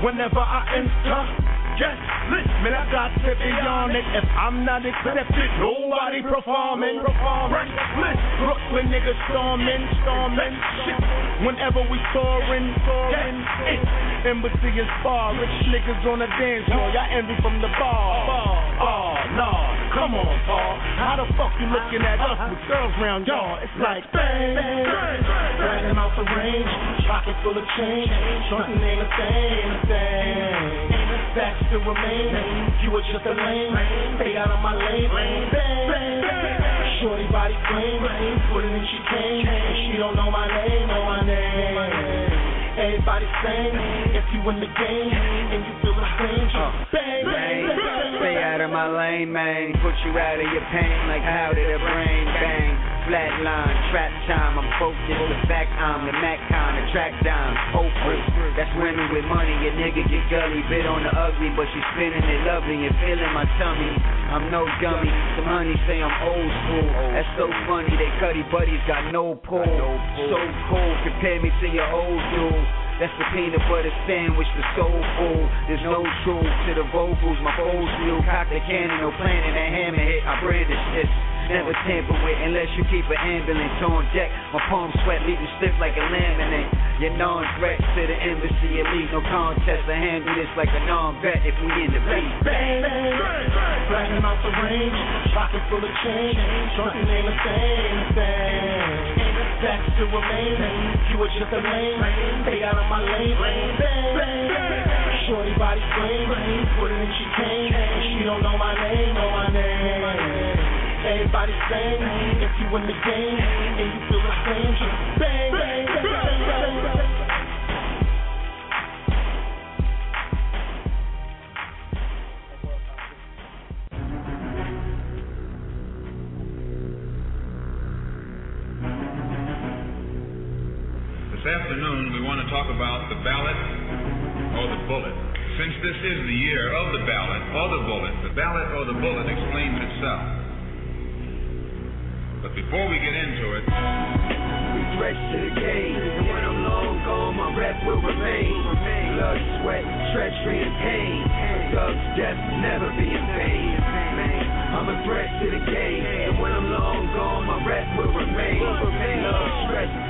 whenever I enter. Lit, man, I got to be on it. If I'm not accepted, nobody performing. Reckless, Brooklyn niggas storming, storming. Shit, whenever we soaring, soaring. It, embassy is far, rich niggas on the dance floor. Y'all envy from the bar. Oh, no, come on, Paul. How the fuck you looking at us with girls round y'all? It's like bang, bang, bang. Dragging out the range, pocket full of change. Something ain't the same, the same. Facts still remain. You were just a lame. Stay out of my lane. Bang, bang. bang. Shorty body flame. Put it in she came. And she don't know my name, know my name. Everybody sing. If you in the game and you feel the same, just uh, bang, bang, Bang, bang. stay out of my lane, man. Put you out of your pain like how did a brain bang? Flatline, trap time. I'm focused, the fact I'm the Mac kind, the track dime, hopeful. That's women with money, a nigga get gully, bit on the ugly, but she spinning it lovely and feeling my tummy. I'm no dummy, some honey say I'm old school. That's so funny, they cutty buddies got no pull. So cool, compare me to your old dude. That's the peanut butter sandwich, the soul food. There's no truth to the vocals, my foes new. Cock the cannon, no planning that hammer hit. I brandish this. Never tamper with unless you keep an ambulance on deck. My palms sweat, leave you stiff like a laminate. You're non-threat to the embassy, elite. No contest, I handle this like a non-vet if we in the beat. Bang, bang, bang. Flagging off the range, pocket full of change. Drunken ain't the same thing. That's to remain. You were just a lame. Stay out of my lane. Bang, bang. Shorty body flame. Put it in she came. She don't know my name, know my name. Everybody same. If you in the game and you feel the same, just bang, bang, bang, bang, talk about the ballot or the bullet. Since this is the year of the ballot or the bullet, the ballot or the bullet explains itself. But before we get into it, stretch to the game, when I'm long gone, my rep will remain. Blood, sweat, treachery, and pain. Thugs, death, never be in vain. I'm a threat to the game, and when I'm long gone, my will remain.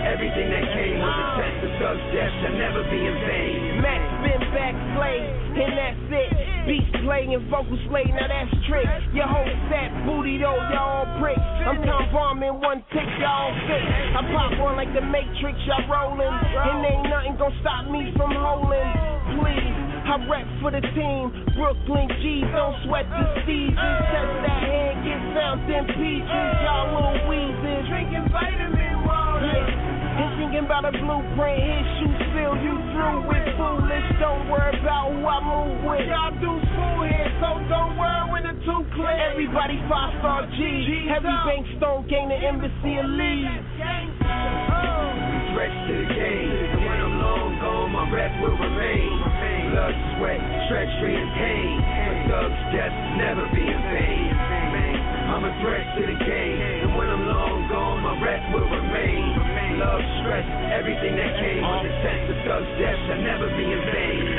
Everything that came was a test of thugs, death shall never be in vain. Max been back slave, and that's it. Beats playing, vocal slay, now that's trick. Your whole set, booty though, y'all all bricks. I'm count bombing one tick, y'all fit. I pop one like the Matrix, y'all rolling. And ain't nothing gonna stop me from holding. Please, I rap for the team. Brooklyn G's, don't sweat the seasons. Test that hand, get found in peaches. Y'all little wheezes. Drinking vitamin water. Yeah. And thinking about a blueprint, his shoes fill you through with foolish. Don't worry about who I move with. Y'all do school here, so don't worry when the two clear. Everybody five star G. Heavy bank stone gain the embassy lead. Stretch to the game, and when I'm long gone, my rep will remain. Blood, sweat, treachery, and pain. A thug's death never be in vain. I'm a threat to the game, and when I'm long gone, my rep will remain. Love, stress, everything that came was a test of thug's shall never be in vain.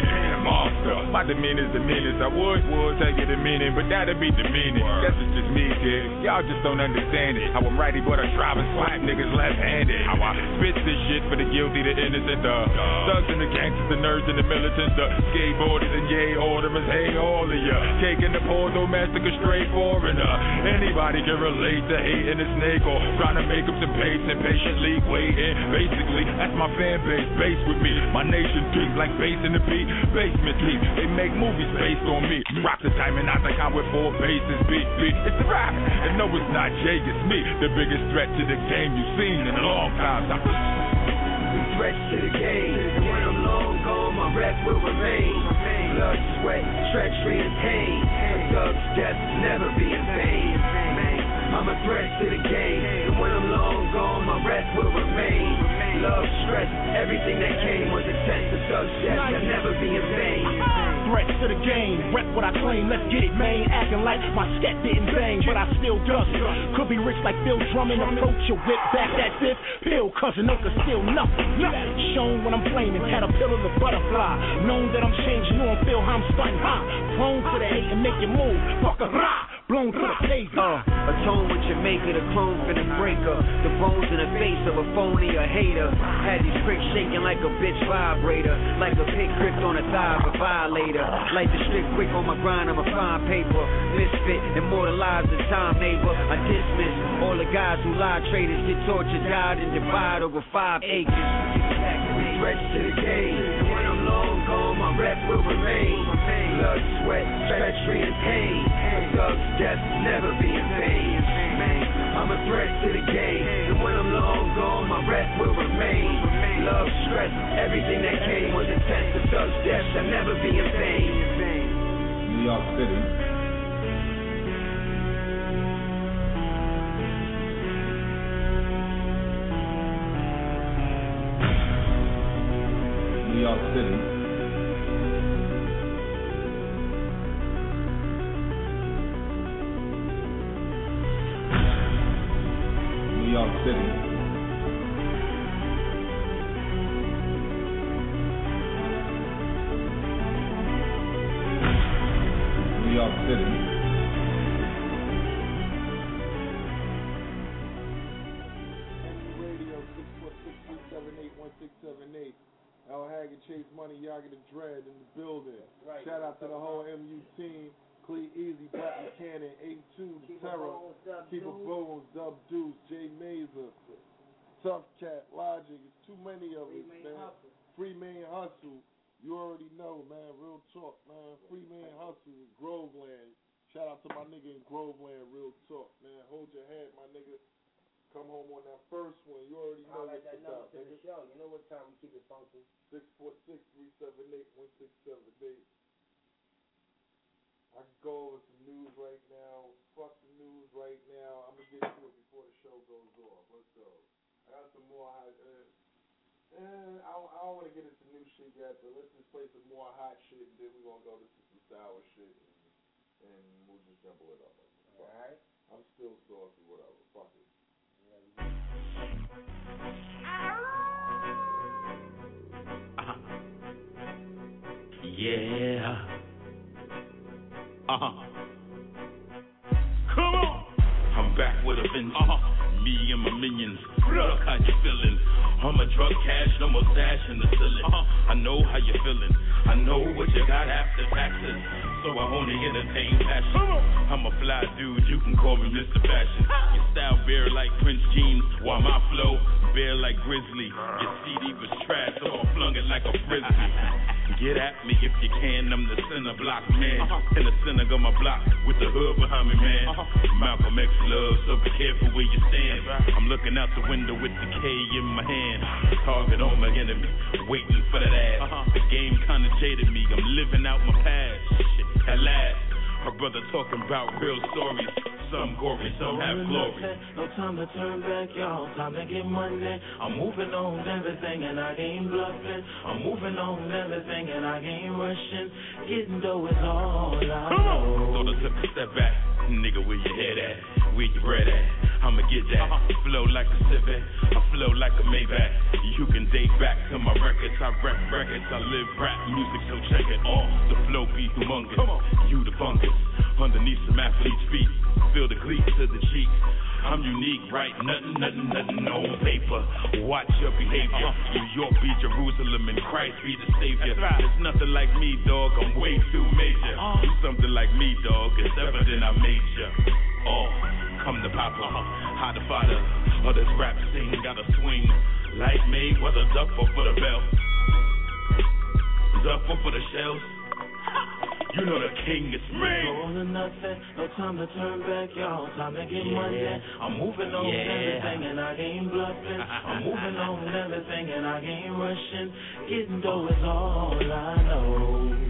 Monster. My demeanor's the. I would, would take it a meaning, but that'd be demeaning. Guess it's just me, kid. Y'all just don't understand it. How I'm righty, but I drive and slap niggas left-handed. How I spit this shit for the guilty, the innocent, the thugs and the gangsters, the nerds and the militants, the skateboarders and yay orderers. Hey, all of ya. Cake in the poor domestic or straight foreigner. Anybody can relate to hating a snake or trying to make up some pace and patiently waiting. Basically, that's my fan base. Base with me. My nation deep like bass in the beat. Basement They make movies based on me. Rock the time and I think I'm with four bases. Beat, beat. It's rap. And no, it's not Jay, it's me. The biggest threat to the game you've seen in a long time. Stop. Stretch to the game, and when I'm long gone, my rep will remain. Blood, sweat, treachery, and pain. A thug's death never be in vain. I'm a threat to the game, and when I'm long gone, my rep will remain. Love, stress, everything that came was a test of death shall never be in vain. Uh-huh. Threats to the game, rep what I claim, let's get it, man. Acting like my step didn't bang, but I still dust. Could be rich like Bill Drummond, approach your whip back, that's it. Pill cousin, Oka still nothing. nothing. Shown when I'm flaming, caterpillar the butterfly. Known that I'm changing, you don't feel how I'm stunting hot. Prone to the hate and make you move, fuck a rah. Blown to the face. Uh, atone with your maker, the clone for the breaker. The bones in the face of a phony, a hater. Had these pricks shaking like a bitch vibrator. Like a pig gripped on a thigh of a violator. Like the strip quick on my grind, I'm a fine paper. Misfit, immortalized in time, neighbor. I dismiss all the guys who lie, traitors get tortured, died, and divide over five acres. Stretch to the game, will remain. Blood, sweat, treachery, and pain. A thug's death never be in vain. I'm a threat to the game, and when I'm long gone, my will remain. Love, stress, everything that came was a test of thug's death shall never be in vain. New York. City. Building. Right. Shout out to the whole MU team. Clee Easy, Black Buchanan, A2, The Terror, Keeper Bones, Dub Deuce, Jay Mazer, Tough Cat, Logic. It's too many of us, Main man. Hustle. Free Man Hustle. You already know, man. Real talk, man. Free Man Hustle, Groveland. Shout out to my nigga in Groveland, real talk, man. Hold your head, my nigga. Come home on that first one. You already know I like what's that number to the show. You know what time we keep it funky. Six four six three seven eight one six seven eight. I can go over some news right now. Fuck the news right now. I'm gonna get to it before the show goes off. Let's go. I got some more hot. Uh, eh, I don't, I don't want to get into new shit yet, but let's just play some more hot shit, and then we're gonna go to some sour shit, and, and we'll just jumble it up. All right. I'm still saucy, whatever. Fuck it. Yeah. Uh huh. Come on. I'm back with a vengeance. Uh-huh. Me and my minions. Look how you feeling. I'm a drug cash, no more stash in the ceiling. Uh-huh. I know how you feeling. I know what you got after taxes. So I only entertain passion. I'm a fly dude, you can call me Mr. Fashion. Your style bare like Prince jeans, while my flow bare like Grizzly. Your CD was trash, so I flung it like a frisbee. [laughs] Get at me if you can, I'm the center block man. Uh-huh. In the center of my block with the hood behind me, man. Uh-huh. Malcolm X love, so be careful where you stand. I'm looking out the window with the K in my hand. Target on my enemy, waiting for that ass. Uh-huh. The game kinda jaded me, I'm living out my past. Shit, at last. Her brother talking about real stories. Some gory, some have glory. No time to turn back, y'all. Time to get money. I'm moving on everything and I ain't bluffing. I'm moving on everything and I ain't rushing. Getting dough is all I know. Thought I took a step back. Nigga, where your head at? Where your bread at? I'ma get that. Uh-huh. Flow like a Civic. I flow like a Maybach. You can date back to my records. I rap records. I live rap music, so check it all. The flow be humongous. You the fungus. Underneath some athlete's feet. Feel the cleats to the cheek. I'm unique, right? Nothing, nothing, nothing on paper. Watch your behavior. New York be Jerusalem and Christ be the Savior. There's nothing like me, dog. I'm way too major. Uh-huh. Do something like me, dog. It's evident I made ya. Oh, come to Papa. Uh-huh. How the father of this rap scene got a swing. Like me, whether duck or for the bell. Duck or for the shells. You know the king is me. All or nothing, no time to turn back, y'all. Time to get money. I'm moving on Yeah. everything and I ain't bluffing. I'm moving on everything and I ain't rushing. Getting dough is all I know.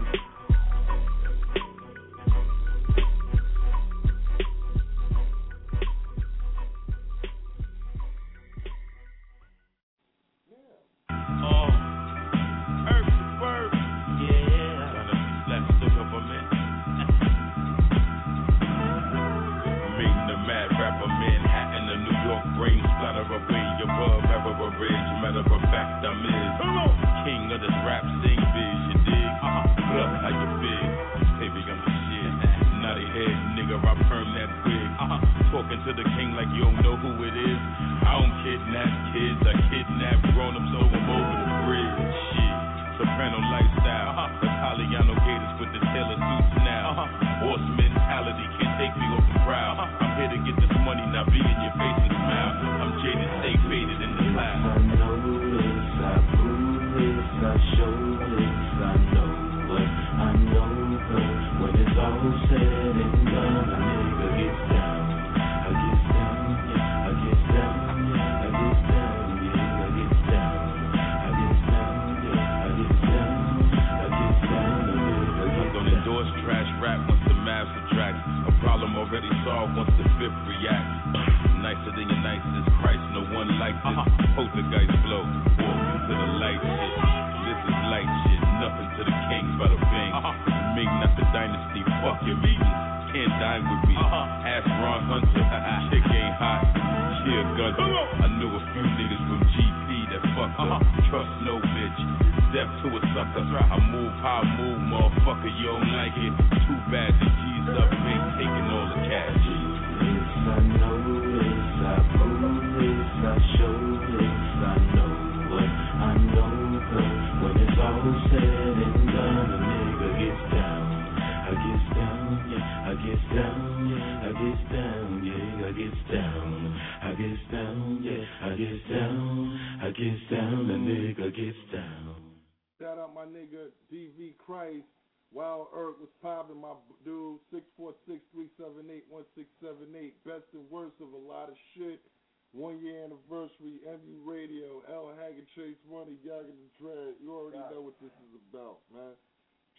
Radio, L. Haggood, Chase Money, Yaga the Dread. You already know what this is about, man.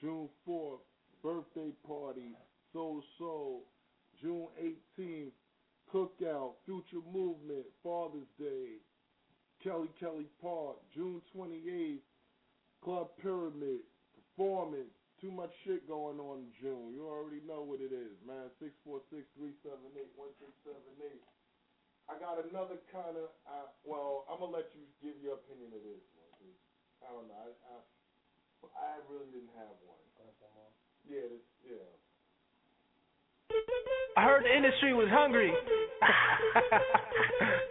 June 4th, birthday party, Soul Soul. June 18th, Cookout, Future Movement, Father's Day, Kelly Kelly Park. June 28th, Club Pyramid, Performance. Too much shit going on in June. You already know what it is, man. 646-378-1678. I got another kind of, uh, well, I'm going to let you give your opinion of this one. 'cause I don't know. I, I, I really didn't have one. Yeah, this, yeah. I heard the industry was hungry. [laughs]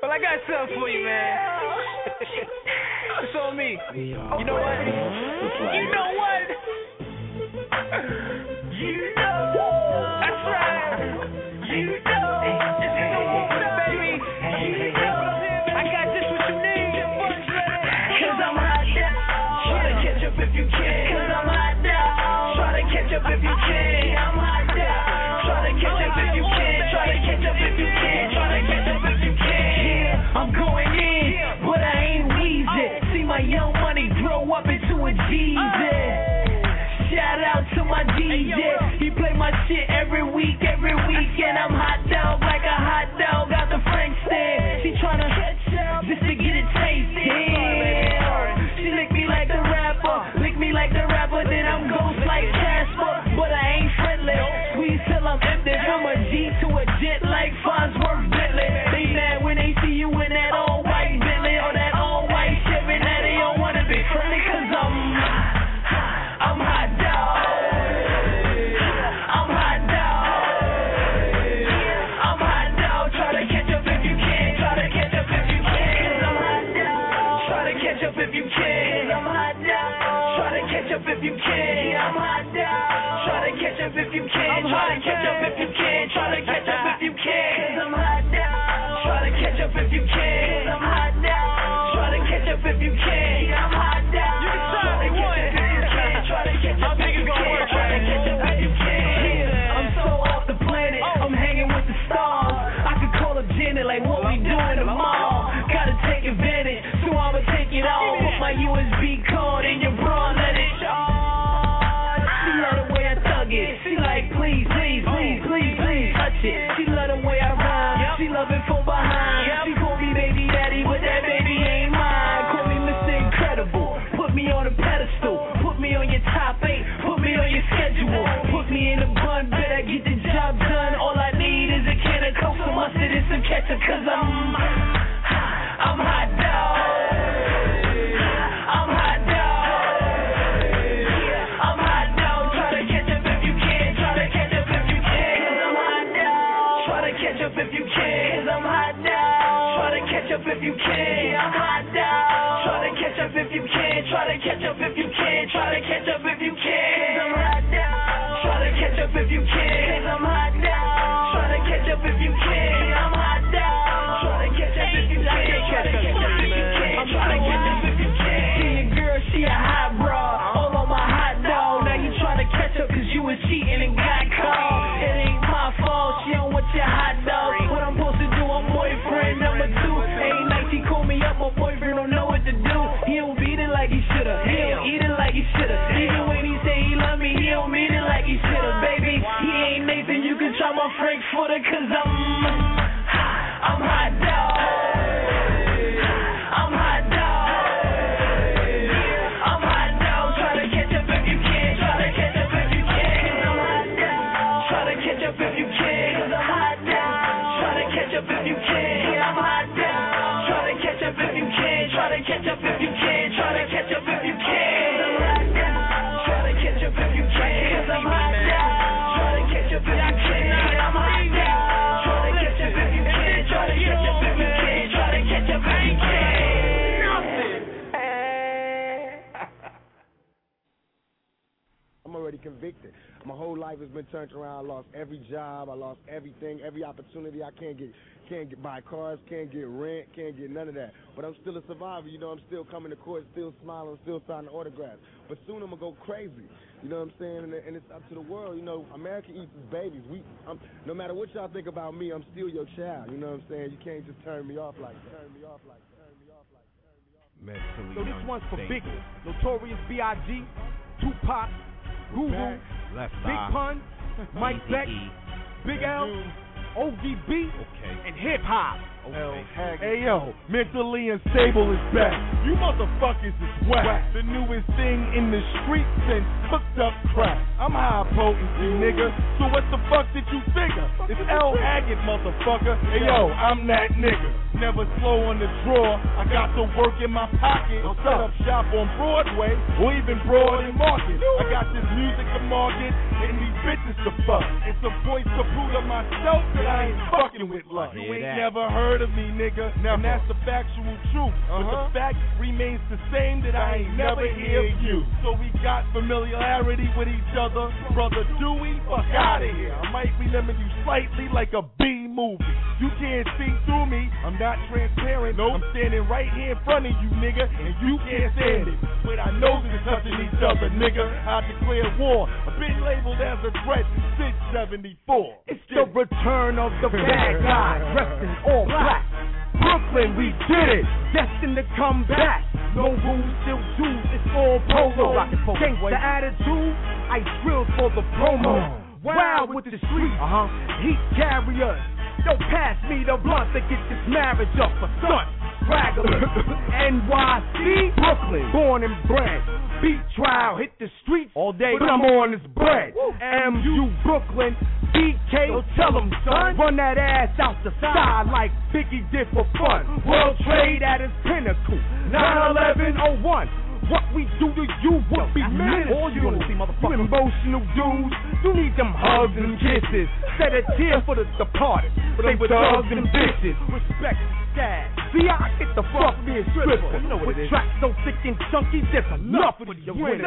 well, I got something for you, man. [laughs] it's on me. You know what? You know what? You know. That's right. You know. Up if you can. Cause I'm hot now. Try to catch up if you can. [laughs] I'm hot now. Try to catch up if you can. Try to catch up if you can. Try to catch up if you can. Yeah, I'm going in, but I ain't wheezing. Oh. See my young money grow up into a Jesus. Shout out to my DJ. He play my shit every week, every week, and I'm hot dog like a hot dog. Try to catch up if you can. Try to catch up if you can. Cause I'm hot dog. Try to catch up if you can. Cause I'm hot dog. Try to catch up if you can. I'm hot dog. You can try to catch up if you can. Try to catch up if you can. Mustard, and. Cause I'm, I'm hot dog. Catch if you can. Catch. Cause I'm hot dog. Try to catch up if you can. I'm hot dog. Try to catch up if you can. Try to catch up if you can. Try to catch up if you can. Try to catch up if you can. Cause I'm hot dog. Try to catch up if you can. I'm hot dog. Try to catch up if you can. I'm hot catch up if you can. Try catch up if you can. Try to catch up if you can. See a girl, she a hot. All on my hot dog. Now you trying to catch you was cheating and got caught. It ain't my fault. She don't want your hot dog. What I'm supposed to do? I'm boyfriend number two. Ain't me up. My boyfriend don't know what to do. He don't beat it like he shoulda. He don't eat it like he shoulda. Even when he say he love me, he don't mean it like he shoulda. Baby, he ain't. You can try my cause I'm, I'm hot dog. Evicted. My whole life has been turned around. I lost every job. I lost everything, every opportunity. I can't get can't get buy cars, can't get rent, can't get none of that. But I'm still a survivor. You know, I'm still coming to court, still smiling, still signing autographs. But soon I'm gonna go crazy. You know what I'm saying? And, and it's up to the world. You know, America eats its babies. We, I'm, no matter what y'all think about me, I'm still your child. You know what I'm saying? You can't just turn me off like that. Turn me off like that. Turn me off like that. Mentally So this one's for. Biggie, Notorious B.I.G., Tupac, Guru, Left Big eye. Pun, Mike Beck, Big L, ODB, and Hip Hop. Hey yo, mentally unstable is back. You motherfuckers is whack. The newest thing in the street since hooked up crack. I'm high potency, nigga. So what the fuck did you figure? It's L Haggood, motherfucker. Hey yo, I'm that nigga. Never slow on the draw. I got the work in my pocket. I Set up shop on Broadway or even Broad and Market. I got this music to market and these bitches to fuck. It's a voice to prove to myself that I ain't fucking with luck. You ain't never heard of me, nigga. And that's the factual truth. But the fact remains the same that I ain't never hear you. So we got familiarity with each other. Brother Dewey, fuck out of here. I might be limiting you slightly like a B movie. You can't see through me. I'm not transparent. I'm standing right here in front of you, nigga, and you can't stand it. But I know that touching each other, nigga. I declare war. I've been labeled as a threat since 74. It's the return of the bad guy, dressed in all black. Brooklyn, we did it, destined to come back. No rules, still dudes, it's all polo. Gangsta attitude, I drilled for the promo. Wild with the street, uh-huh. heat carriers. Don't pass me the blunt to get this marriage up for son. Stragglers, [laughs] NYC, Brooklyn, born and bred. Beat trial, hit the streets all day, but I'm on this bread. MU Brooklyn, BK, so tell 'em, son. Run that ass out the side like Biggie did for fun. World trade at its pinnacle. 9-11-01. What we do to you would be minuscule. All you emotional dudes, you need them hugs and kisses. Shed a tear for the departed. They were thugs and bitches. Respect sky. See, I get the fuck me a stripper. You know what With tracks so thick and chunky, there's enough for the winners.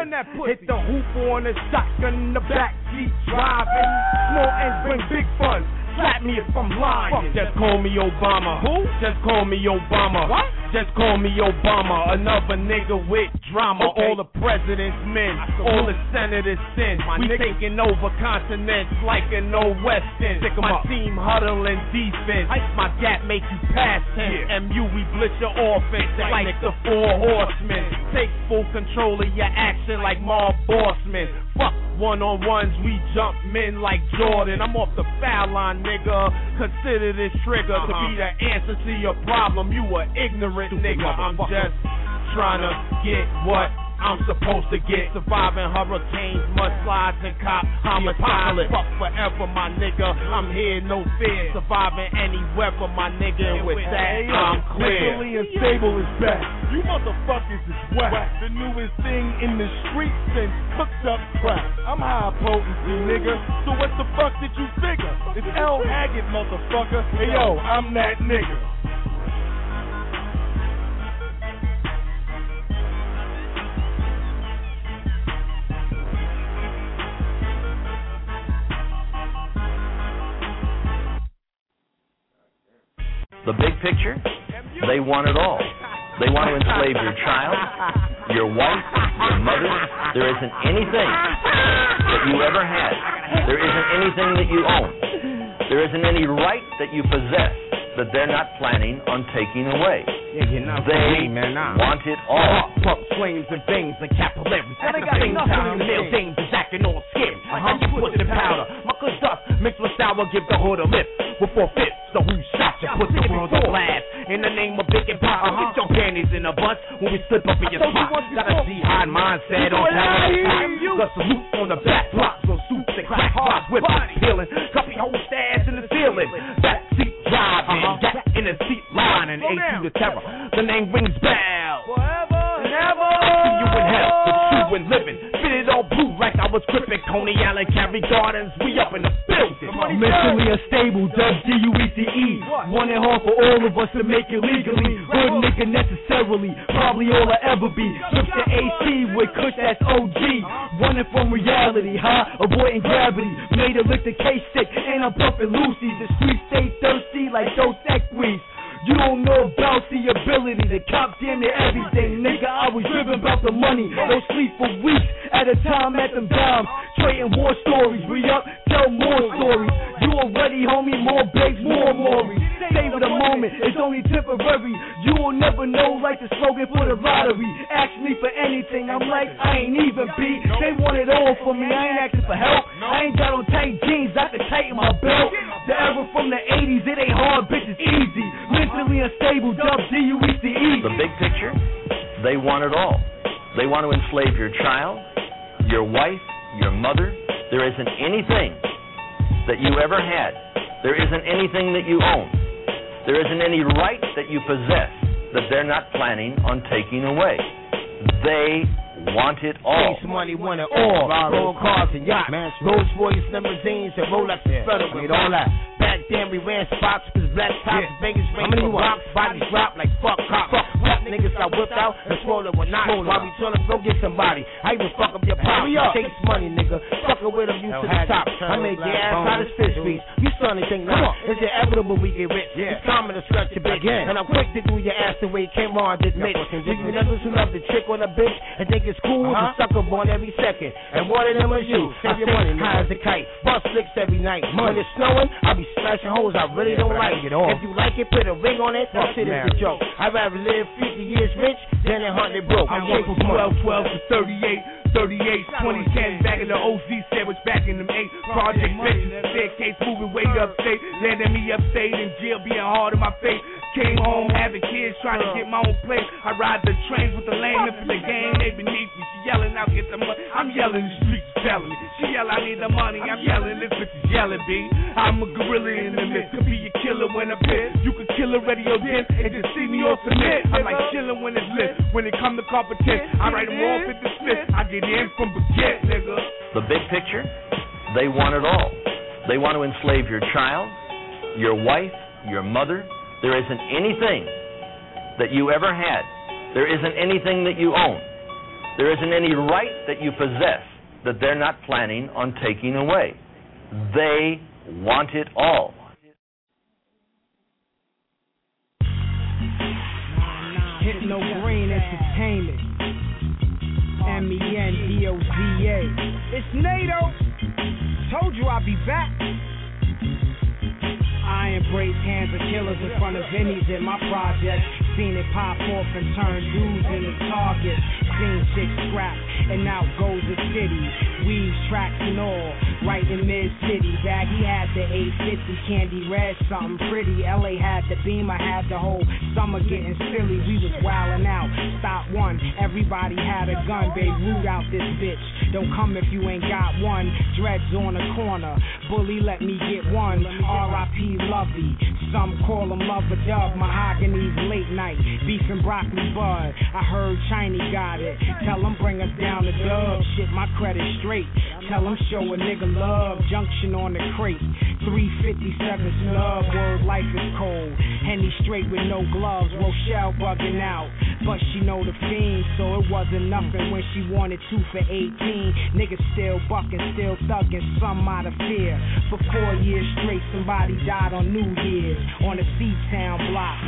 Hit the hoop on the shotgun in the backseat driving. Small ends bring big fun. Slap me if I'm lying. Fuck, just call me Obama. Who? Just call me Obama. What? Just call me Obama. Another nigga with drama. All the president's men, all the senators sin. we taking over continents like an old western. My team huddling defense. My gap make you pass him. MU, we blitz your offense like the four horsemen. Take full control of your action like Marv Bossman. Fuck one on ones, we jump men like Jordan. I'm off the foul line, nigga. Consider this trigger to be uh-huh. the answer to your problem. You a ignorant nigga. I'm just trying to get what I'm supposed to get. Surviving hurricanes, mudslides, and cop homicides. Fuck forever, my nigga. I'm here, no fear. Surviving any weather, my nigga. And with that, I'm clear. Mentally unstable is back. You motherfuckers is whack. The newest thing in the street since cooked up crack. I'm high potency, nigga. So what the fuck did you figure? It's L Haggood, motherfucker. Hey yo, I'm that nigga. The big picture? They want it all. They want to enslave your child, your wife, your mother. There isn't anything that you ever had. There isn't anything that you own. There isn't any right that you possess that they're not planning on taking away. Yeah, you're not They me, man. Nah. want it all. Pump flames and veins and capillaries. At Now they the got same nothing time, in the male thing. dames is acting all skin. Uh-huh. just put in powder. My good dust mixed with sour give the hood a lift. Before fits, so who shot you? Put the world on blast. In the name of big and pop, uh-huh. get your panties in a bunch when we slip up in your spot. Got a jihad mindset on top of the top. The salute on the back block, so suits and crack pops, whip peeling. Copy whole stash in the ceiling. In the seat line and you the terror. The name rings bell. Forever and ever. See you in hell, the true and living. Fit it all blue like I was crippin', Coney Island, Carey Gardens, we up in the building. Mentally unstable, W-D-U-E-C-E. One and hard for all of us to make it legally. Hood nigga necessarily, probably all I ever be. Switch to AC with Kush, that's OG. Running from reality, huh? Avoiding gravity. Made a lick the case sick, and I'm pumping Lucy's. The streets stay thirsty like Dos Equis. You don't know about the ability to cop damn near everything, nigga. I was driven about the money, don't sleep for weeks at a time at them dimes. Trading war stories, re up, tell more stories. You already, homie, more babes, more Maury. Savor the moment, it's only temporary. You will never know, like the slogan for the lottery. Ask me for anything, I'm like, I ain't even be. They want it all from me, I ain't asking for help. I ain't got on tight jeans, I can tighten my belt. The era from the 80s, it ain't hard, bitch, it's easy. Mentally unstable, dub D-U-E-C-E. The big picture, they want it all. They want to enslave your child, your wife, your mother. There isn't anything that you ever had. There isn't anything that you own. There isn't any right that you possess that they're not planning on taking away. They want it all. Chase money, want it all. Roll cars and yachts, Rolls Royce limousines and Rolex and Federal. I mean, all that. Back then we ran spots with black tops, Vegas rain rocks, bodies drop like fuck cops. Fuck niggas I whipped out and swole it with knots. While we trying to go get somebody, I even fuck up your pop. Chase money, nigga. Fucking with them, you to the top. I make your ass out of fish fees. You son anything now. It's inevitable we get rich. It's common to stretch your bitch. And I'm quick to do your ass the way it came on this bitch. Do you niggas who love to trick on a bitch and think it's cool to suck up on every second? And one of them is you. Save your money, high as a kite. Bust flicks every night. When it's snowing, I be smashing hoes I really don't like. It all. If you like it, put a ring on it. That shit is a joke. I'd rather live 50 years rich than a hundred broke. I went from 12, 12 to 38. 38, 2010, back in the OZ sandwich, back in them eight project bitches, staircase moving way upstate, landing me upstate in jail, being hard on my face. Came home having kids, trying to get my own place. I ride the trains with the lame and for the game, they beneath me. She yelling out, get the money. I'm yelling, the streets telling me. She yell, I need the money. I'm yelling, this bitch is yelling, B. I'm a gorilla in the mix. Could be a killer when I'm pissed. You could kill a radio dance and just see me off the net. I'm like chilling when it's lit. When it come to competition, I write them off at the spit. I get in from baguette, nigga. The big picture, they want it all. They want to enslave your child, your wife, your mother. There isn't anything that you ever had. There isn't anything that you own. There isn't any right that you possess that they're not planning on taking away. They want it all. Green Entertainment. M E N D O Z A. It's NATO. Told you I'd be back. I embrace hands of killers in front of Vinny's in my project. Seen it pop off and turn dudes into targets. Seen chicks scrap and out goes the city. Weaves, tracks and all, right in mid city. Baggy had the 850 candy red, something pretty. LA had the beam, I had the whole summer getting silly. We was wildin' out. Stop one, everybody had a gun. Babe, root out this bitch. Don't come if you ain't got one. Dreads on the corner. Bully, let me get one. R.I.P. Lovey. Some call him Lover Dub. Mahogany's late night. Beef and broccoli bud. I heard Chiney got it. Tell him bring us down the dub. Shit, my credit straight. Tell him show a nigga love. Junction on the crate. 357 snub. Word life is cold. Henny straight with no gloves. Rochelle bugging out. But she know the fiend, so it wasn't nothing when she wanted two for 18. Niggas still bucking, still thugging, some out of fear. For four years straight, somebody died on New Year's on the C-Town block.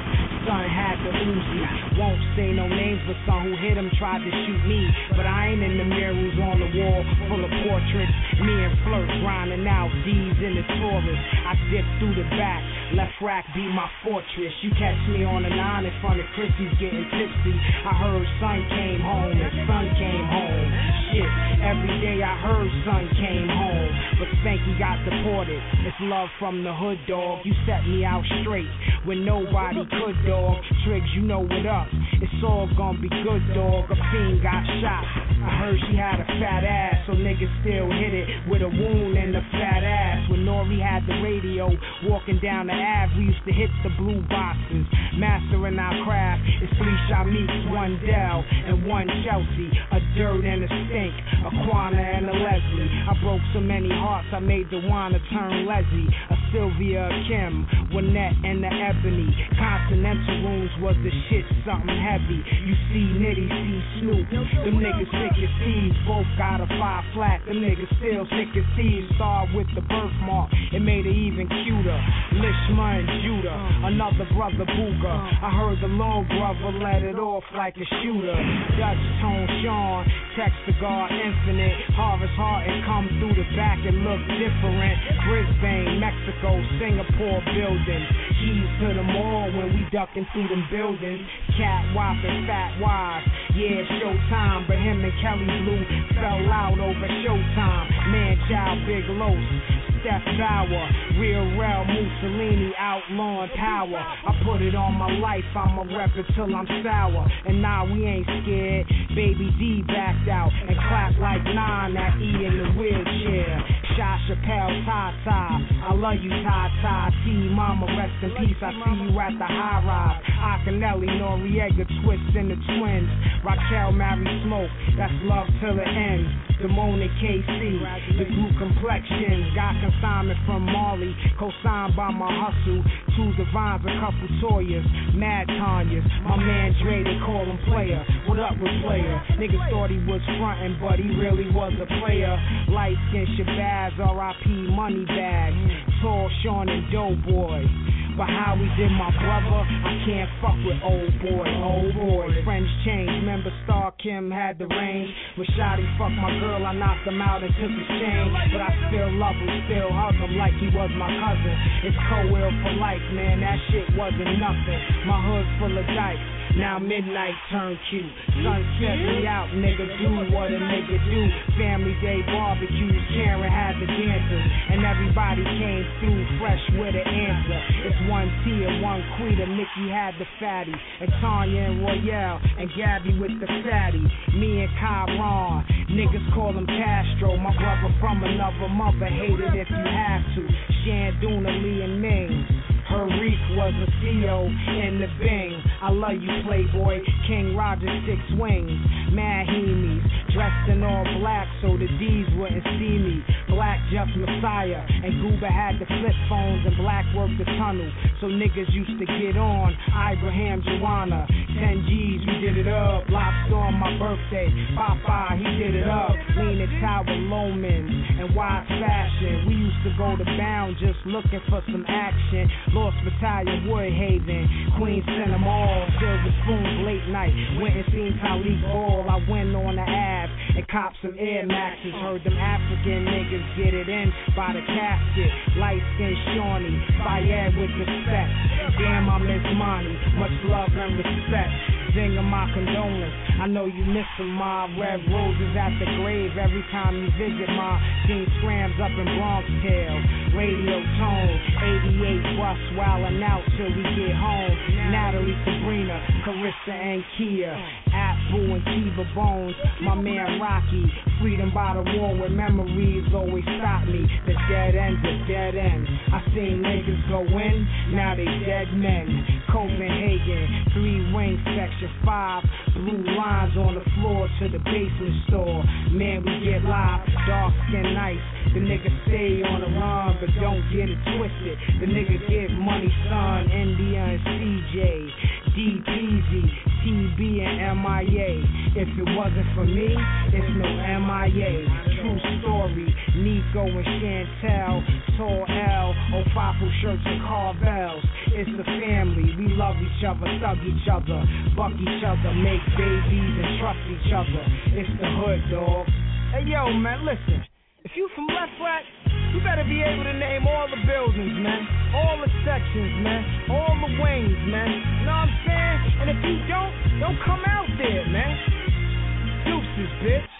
Son had the Uzi. Won't say no names, but some who hit him tried to shoot me. But I ain't in the mirrors on the wall full of portraits. Me and Flirt grinding out D's in the Taurus. I dip through the back, left rack be my fortress. You catch me on the nine in front of Chrissy's getting tipsy. I heard son came home and son came home. Shit, every day I heard son came home. But Spanky got deported. It's love from the hood, dog. You set me out straight when nobody could, dog. Triggs, you know what up. It's all gonna be good, dog. A fiend got shot. I heard she had a fat ass, so niggas still hit it with a wound and a fat ass. When Nori had the radio. Walking down the Ave, we used to hit the blue boxes. Mastering our craft, it's three shot meets, one Dell and one Chelsea. A dirt and a stink, a Quana and a Leslie. I broke so many hearts, I made the wanna turn Leslie. A Sylvia, a Kim, Winnette, and the Ebony. Continental rooms was the shit, something heavy. You see Nitty, see Snoop. Them niggas sick as thieves, both got a five flat. Them niggas still sick as thieves. Start with the birthmark, it made it even cuter. Lishma and Judah, another brother Booger. I heard the long brother let it off like a shooter. Dutch Tone Sean, text the guard infinite. Harvest Heart and come through the back and look different. Brisbane, Mexico, Singapore buildings. Keys to the mall when we ducking through them buildings. Cat whopping, fat wise. Yeah, showtime, but him and Kelly Blue fell out over showtime. Man, child, big los. Steph Bauer, real real Mussolini, outlawing power. I put it on my life, I'ma rep it till I'm sour. And nah, we ain't scared. Baby D backed out and clapped like nine at E in the wheelchair. Shot Chappelle, Tata, I love you, Tata. T, Mama, rest in peace. I see you at the high rise. Akinelli, Noriega, Twist and the twins. Raquel, Mary Smoke, that's love till the end. Damone KC, the blue complexion. Got consignment from Marley, co-signed by my hustle. Two divines, a couple Toyas, Mad Tanyas. My man Dre, they call him player. What up with player? Niggas thought he was frontin', but he really was a player. Light skin Shabazz, R.I.P. Money Bag. Tall Sean and Doughboy. But how we did my brother, I can't fuck with old boy, old boy. Friends change, remember Star Kim had the range. Shotty fucked my girl, I knocked him out and took his chain. But I still love him, still hug him like he was my cousin. It's co-will for life, man, that shit wasn't nothing. My hood's full of dikes. Now midnight turn cute. Sunset me out, nigga. Do what a nigga do. Family day barbecues. Karen had the dancers. And everybody came through fresh with an answer. It's one T and one Quita. Mickey had the fatty. And Tanya and Royale. And Gabby with the fatty. Me and Kyron. Niggas call him Castro. My brother from another mother. Hate it if you have to. Shanduna, was a CO in the Bing. I love you, Playboy. King Roger, six wings. Mad Hemies. Dressed in all black so the D's wouldn't see me. Black just Messiah. And Goober had the flip phones and black worked the tunnel. So niggas used to get on. Ibrahim Joanna. 10 G's, we did it up. Lobster on my birthday. Popeye, he did it up. Leaning Tower Lomans and Wise Fashion. We used to go to Bound just looking for some action. Lost Battalion, Woodhaven, Queen sent them all. Silver spoons, late night. Went and seen Talik Ball. I went on the Ave and copped some Air Maxes. Heard them African niggas get it in by the casket. Light skin Shawnee, Fayed with respect. Damn, I miss Monty. Much love and respect. Zinger my condolence. I know you miss them, my red roses at the grave every time you visit my Seen scrams up in Bronx Tale. Radio tone, 88 bus wildin' out till we get home. Natalie, Sabrina, Carissa, and Kia. Apple and Kiva Bones, my man Rocky. Freedom by the wall where memories always stop me. The dead end's a dead end. I seen niggas go in, now they dead men. Copenhagen, three wing section five. Blue lines on the floor to the basement store. Man, we get live, dark skin nice. The nigga stay on the run, but don't get it twisted. The nigga get money, son. India and CJ. DPZ, TB and MIA. If it wasn't for me, it's no MIA. True story. Nico and Chantel, Tall L, Ofafu shirts and Carvels. It's the family. We love each other, thug each other, buck each other, make babies and trust each other. It's the hood, dog. Hey yo, man, listen. If you from Left Flat, you better be able to name all the buildings, man. All the sections, man. All the wings, man. You know what I'm saying? And if you don't, don't come out there, man. Deuces, bitch.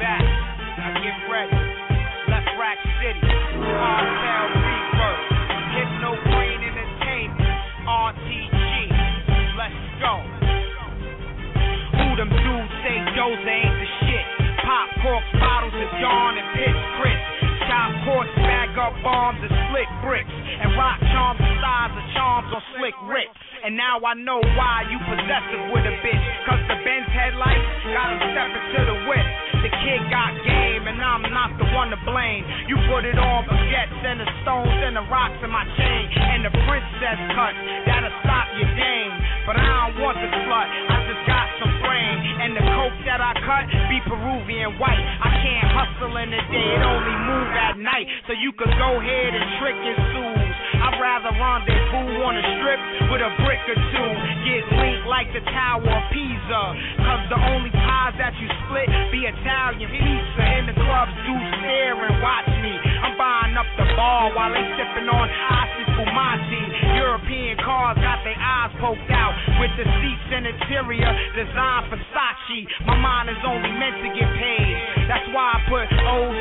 Back. Now get ready. City. Brain. RTG. Let's go. Who them dudes say Doza ain't the shit? Pop corks, bottles of Dawn and Pitch Chris. Chop courts, bag up bombs and slick bricks. And rock charms the size of charms on slick Rick. And now I know why you possessive with a bitch. Cause the Benz headlights got him stepping to the whip. The kid got game and I'm not the one to blame. You put it on baguettes and the stones and the rocks in my chain. And the princess cut that'll stop your game. But I don't want the slut, I just got some brain. And the coke that I cut be Peruvian white. I can't hustle in the day, it only move at night. So you could go ahead and trick and sue. I'd rather rendezvous on a strip with a brick or two. Get linked like the Tower of Pisa. Cause the only pies that you split be Italian pizza. And the clubs do stare and watch me. I'm buying up the bar while they sipping on Asti Fumati. European cars got their eyes poked out with the seats and interior designed Versace. My mind is only meant to get paid. That's why I put O's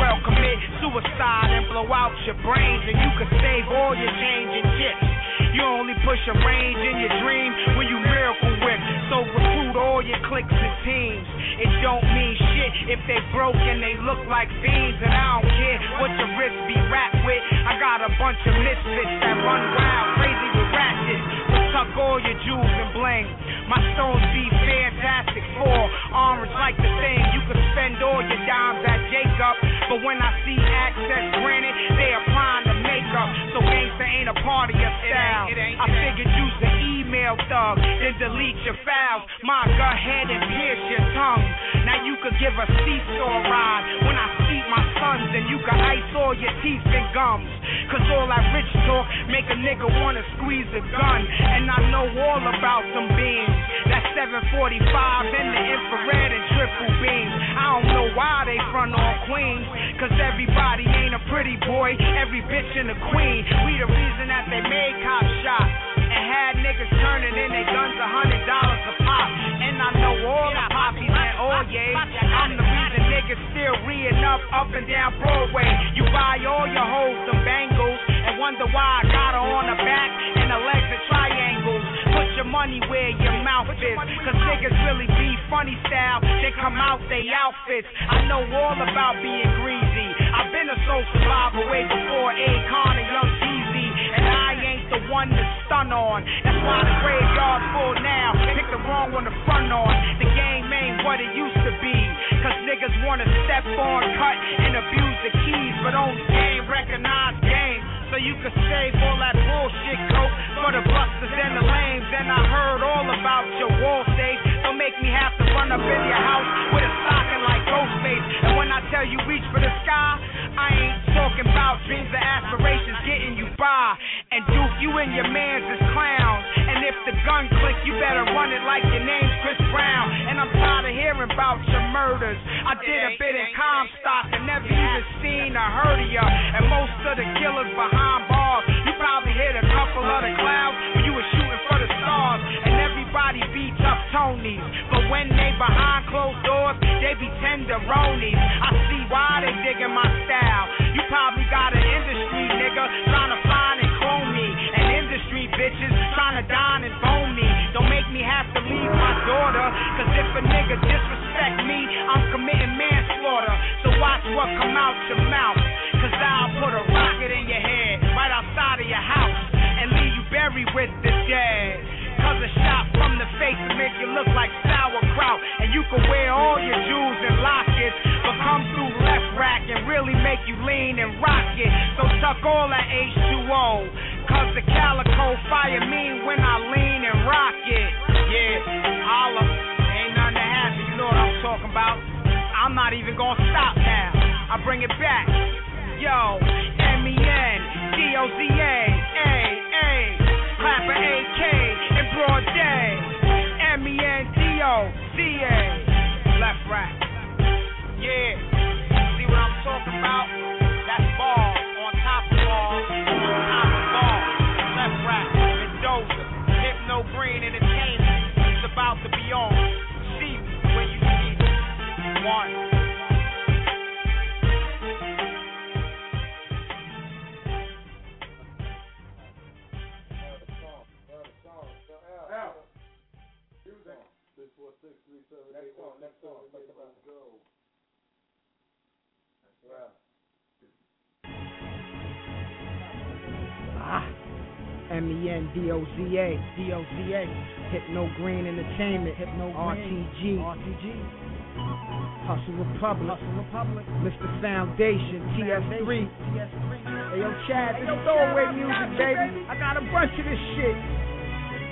well commit suicide and blow out your brains, and you could save all your change and chips. You only push a range in your dream when you miracle whip. So recruit all your cliques and teams. It don't mean shit if they broke and they look like fiends. And I don't care what your wrist be wrapped with. I got a bunch of misfits that run wild, crazy with tuck all your jewels and bling. My stones be fantastic for orange like the thing. You could spend all your dimes at Jacob, but when I see access granted, they applying the makeup. So gangsta ain't a part of your style. it ain't I figured you's an email thug, then delete your files. My go ahead and pierce your tongue. Now you could give a seesaw ride when I see my sons, and you can ice all your teeth and gums. Cause all that rich talk make a nigga wanna squeeze a gun. And I know all about them beams. That 745 and the infrared and triple beams. I don't know why they front on Queens. Cause everybody ain't a pretty boy. Every bitch in a queen. We the reason that they made cop shots. And had niggas turning in their guns a hundred dollars a pop. And I know all the poppies and oh, all yays. I'm the reason niggas still reeing up up and down Broadway. You buy all your hoes some bangles and wonder why I got her on the back and the legs are triangles. Your money where your mouth is. Cause niggas really be funny style. They come out they outfits. I know all about being greasy. I've been a soul survivor way before Akon and Young Jeezy. And I ain't the one to stun on. That's why the graveyard's full now. Pick the wrong one to front on. The game ain't what it used to be. Cause niggas wanna step on, cut, and abuse the keys. But only game recognize game. So you can save all that bullshit coke for the busters and the lames. And I heard all about your wall safe. Don't make me have to run up in your house with a stocking like Ghostface. And when I tell you reach for the sky, I ain't talking about dreams and aspirations getting you by. And Duke, you and your mans is clowns. And if the gun click, you better run it like your name's Chris Brown. And I'm tired of hearing about your murders. I did a bit in Comstock and never even seen or heard of ya. And most of the killers behind bars, you probably hit a couple of the clouds when you were shooting for the stars. And everybody be tough Tonys. But when they behind closed doors, they be tenderonies. I see why they digging my style. You probably got an industry nigga trying to find and clone me. And industry bitches trying to dine and bone me. Don't make me have to leave my daughter. Cause if a nigga disrespect me, I'm committing manslaughter. So watch what come out your mouth. Cause I'll put a rocket in your head right outside of your house and leave you buried with the dead. Cause a shot from the face will make you look like sauerkraut. And you can wear all your jewels and lockets, but come through left rack and really make you lean and rock it. So tuck all that H2O. Cause the calico fire mean when I lean and rock it. Yeah, holla. Ain't nothing to happen, you know what I'm talking about. I'm not even gonna stop now. I bring it back. Yo, M-E-N, D-O-Z-A, A, A, clapper AK in broad day. M E N T O D A. Left, right. Yeah. See what I'm talking about? That's ball on top of ball. On top of ball. Left, right. Mendoza. Hypno Green Entertainment. It's about to be on. See me when you see me. One. M-E-N-D-O-Z-A. D-O-Z-A. Hypno Green Entertainment. Hypno RTG. RTG. Hustle Republic. Hustle Republic. Mr. Foundation. TS3. TS3. Hey, yo, Chad, this throwaway music, baby. I got a bunch of this shit.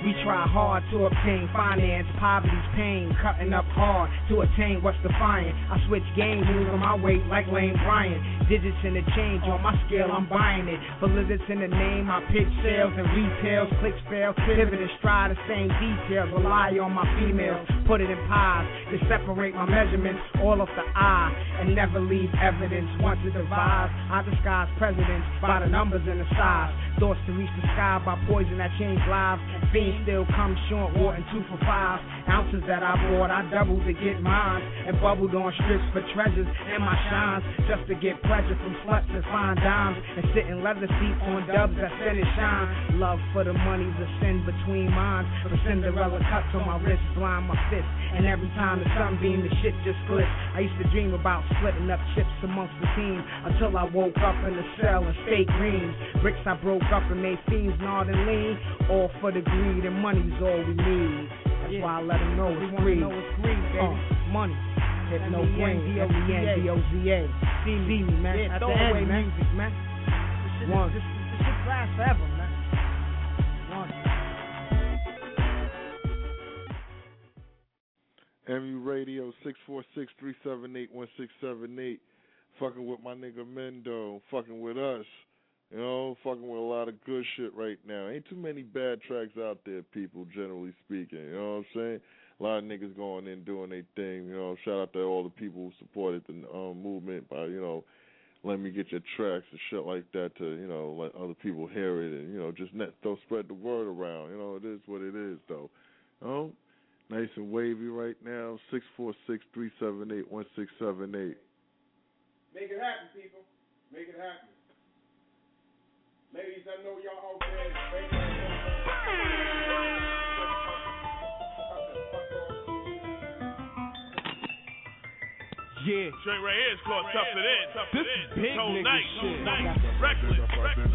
We try hard to obtain finance, poverty's pain, cutting up hard to attain what's defiant. I switch games, losing my weight like Lane Bryant. Digits in the change, on my scale, I'm buying it. Validity in the name, I pitch sales and retails, clicks fail, pivot and stride the same details. Rely on my females, put it in pies to separate my measurements all off the eye and never leave evidence. Once it divides, I disguise presidents by the numbers and the size. Thoughts to reach the sky by poison that changed lives. Fiends still come short, wanting two for five. Ounces that I bought, I doubled to get mine. And bubbled on strips for treasures and my shines. Just to get pleasure from sluts and fine dimes. And sit in leather seats on dubs that send it shine. Love for the money's a sin between minds. But Cinderella cuts on my wrist, blind my fist. And every time the sun beam, the shit just glitz. I used to dream about splitting up chips amongst the team. Until I woke up in the cell and stayed green. Bricks I broke up and made fiends nod and lean. All for the greed and money's all we need. That's why I let them know it's greed. Know it's greed, baby. Uh, money. Hypno M-E-N-D-O-Z-A. M-E-N-D-O-Z-A. See me, man. Yeah, At the end, man. music, man. This shit, One. This, this shit lasts forever, MU Radio six four six three seven eight one six seven eight. Fucking with my nigga Mendo. Fucking with us. You know, fucking with a lot of good shit right now. Ain't too many bad tracks out there, people, generally speaking. You know what I'm saying? A lot of niggas going in doing their thing. You know, shout out to all the people who supported the um, movement by, you know, let me get your tracks and shit like that to, you know, let other people hear it and, you know, just net, don't spread the word around. You know, it is what it is, though. You know? Nice and wavy right now. Six four six three seven eight one six seven eight. Make it happen, people. Make it happen. Ladies, I know y'all out there. Yeah. Joint right here is called Tough It In. This is big nigga nice. shit. Nice. Reckless.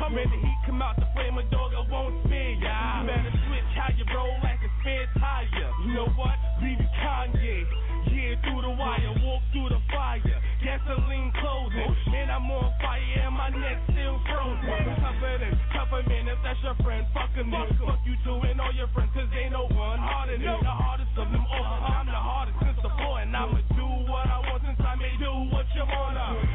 ya. When the heat come out the flame, a dog, I won't spare ya. You better switch how you roll like a spare tire. You know what? Leave you Kanye. Yeah, through the wire, walk through the fire. Gasoline clothing. Man, I'm on fire and my neck still frozen. Tougher than tougher, man, if that's your friend, fuck him then. Fuck you too and all your friends, cause ain't no one harder than the hardest of them all. I'm the hardest since the boy, and I'ma do what I want since I may do what you wanna.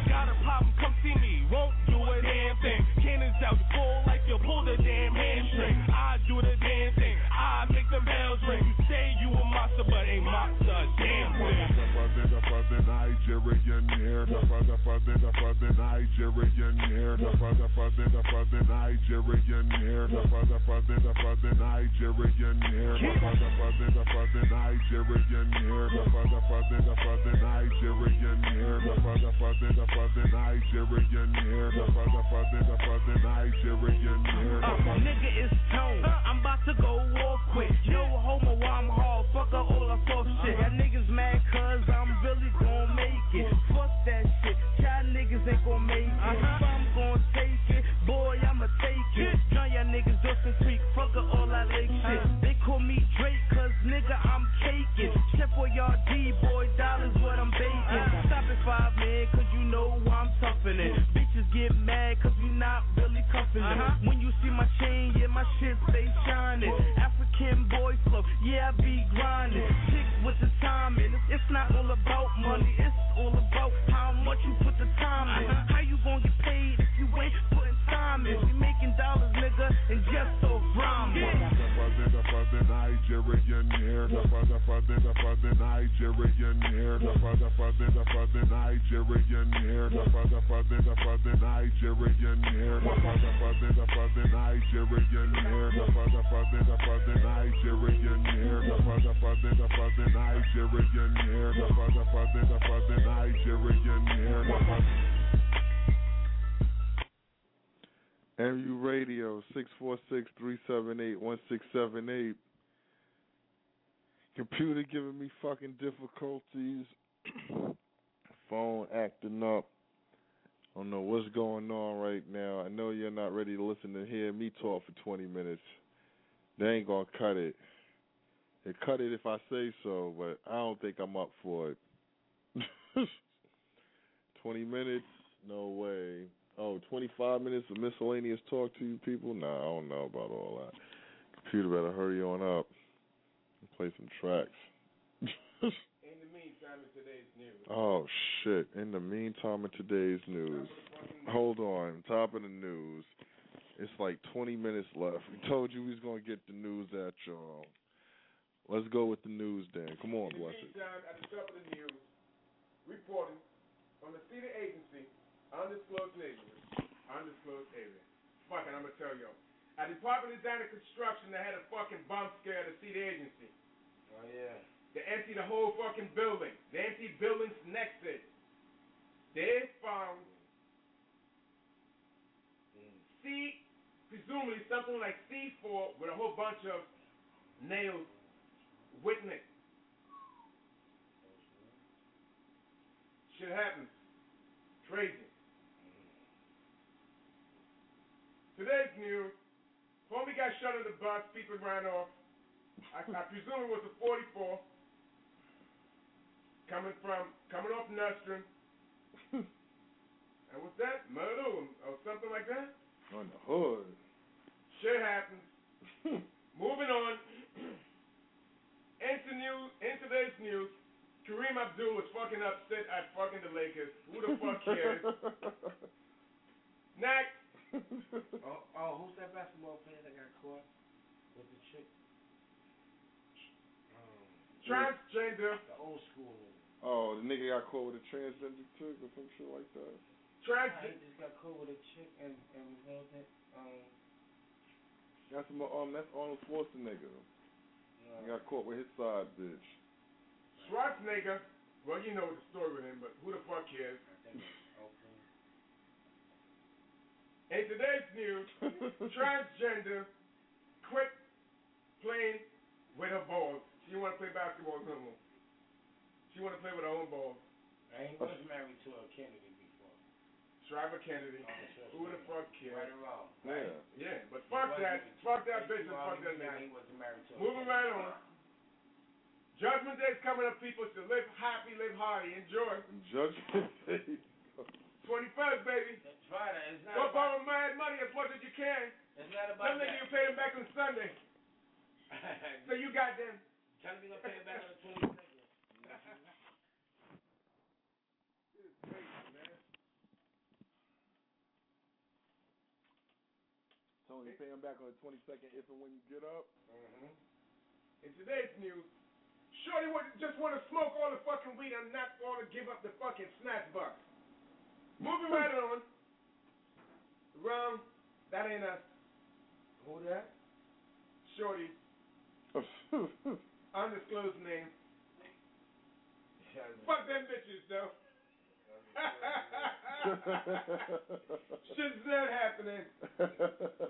They ain't gonna cut it. They cut it if I say so, but I don't think I'm up for it. [laughs] 20 minutes? No way. Oh, 25 minutes of miscellaneous talk to you people? Nah, I don't know about all that. Computer better hurry on up and play some tracks. In the meantime, in today's news. Oh shit! In the meantime, in today's news, hold on. Top of the news. It's like 20 minutes left. We told you we was gonna get the news at y'all. Let's go with the news, then. Come on, bless it. meantime, at the top of the news, reporting from the city agency, undisclosed neighborhood, undisclosed area. Fuck it, I'm gonna tell y'all. At Department of Design and Construction, they had a fucking bomb scare at the city agency. Oh yeah. They emptied the whole fucking building. They emptied buildings next to it. They found mm. C, presumably something like C4 with a whole bunch of nails it. Shit happens. Crazy. Today's news. Homie got shot in the bus. People ran off. I, I presume it was a 44 coming from coming off Nostrand. [laughs] and what's that? Murder or, or something like that? On the hood. Shit happens. [laughs] Moving on. Into news. In today's news, Kareem Abdul was fucking upset at fucking the Lakers. Who the fuck cares? Next. [laughs] oh, oh, who's that basketball player that got caught with the chick? Um, Transgender. The old school. Oh, the nigga got caught with a transgender chick or some shit like that. Trans. Nah, he just got caught with a chick and and what was it? Um, That's mo- um, that's Arnold Schwarzenegger. He got caught with his side bitch. Schwarzenegger. Well, you know the story with him, but who the fuck cares? In today's news, [laughs] transgender quit playing with her balls. She want to play basketball no more. She want to play with her own balls. and he was married to a Kennedy before. Shriver Kennedy. Who the fuck cares? Right or wrong. Yeah. Yeah, but fuck that. Fuck that bitch and fuck that knew nigga. He wasn't married to a Moving Kennedy. right on. Judgment Day's coming up, people. So live happy, live hearty, enjoy. Judgment Day. 21st, baby. That's right. It's not Go borrow mad money as much as you can. it's not Some about nigga that. you pay them back on Sunday. [laughs] So you got them. Tell me gonna pay it back on [laughs] the 22nd. Tony, pay him back on the 22nd if and when you get up. Mm-hmm. In today's news, Shorty would just want to smoke all the fucking weed and not want to give up the fucking snatch box. Moving right [laughs] on. Rum, that ain't us. Who that? Shorty, [laughs] undisclosed name. Fuck them bitches though. [laughs] Shit's not happening. We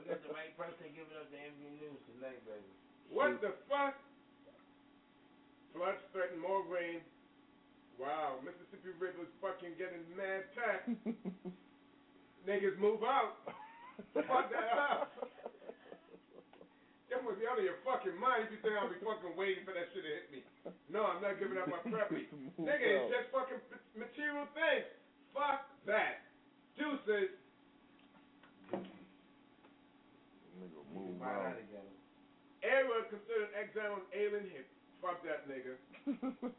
got the right person giving us the MV News tonight, baby. What the fuck? Floods threaten more rain. Wow, Mississippi River's fucking getting mad packed. [laughs] Niggas move out. [laughs] Fuck that up. That must be out of your fucking mind if you think I'll be fucking waiting for that shit to hit me. No, I'm not giving up my preppy. [laughs] Nigga, it's just fucking material things. Fuck that. Deuces. Nigga, move out. together. Era considered exile on alien hit. Fuck that nigga. [laughs]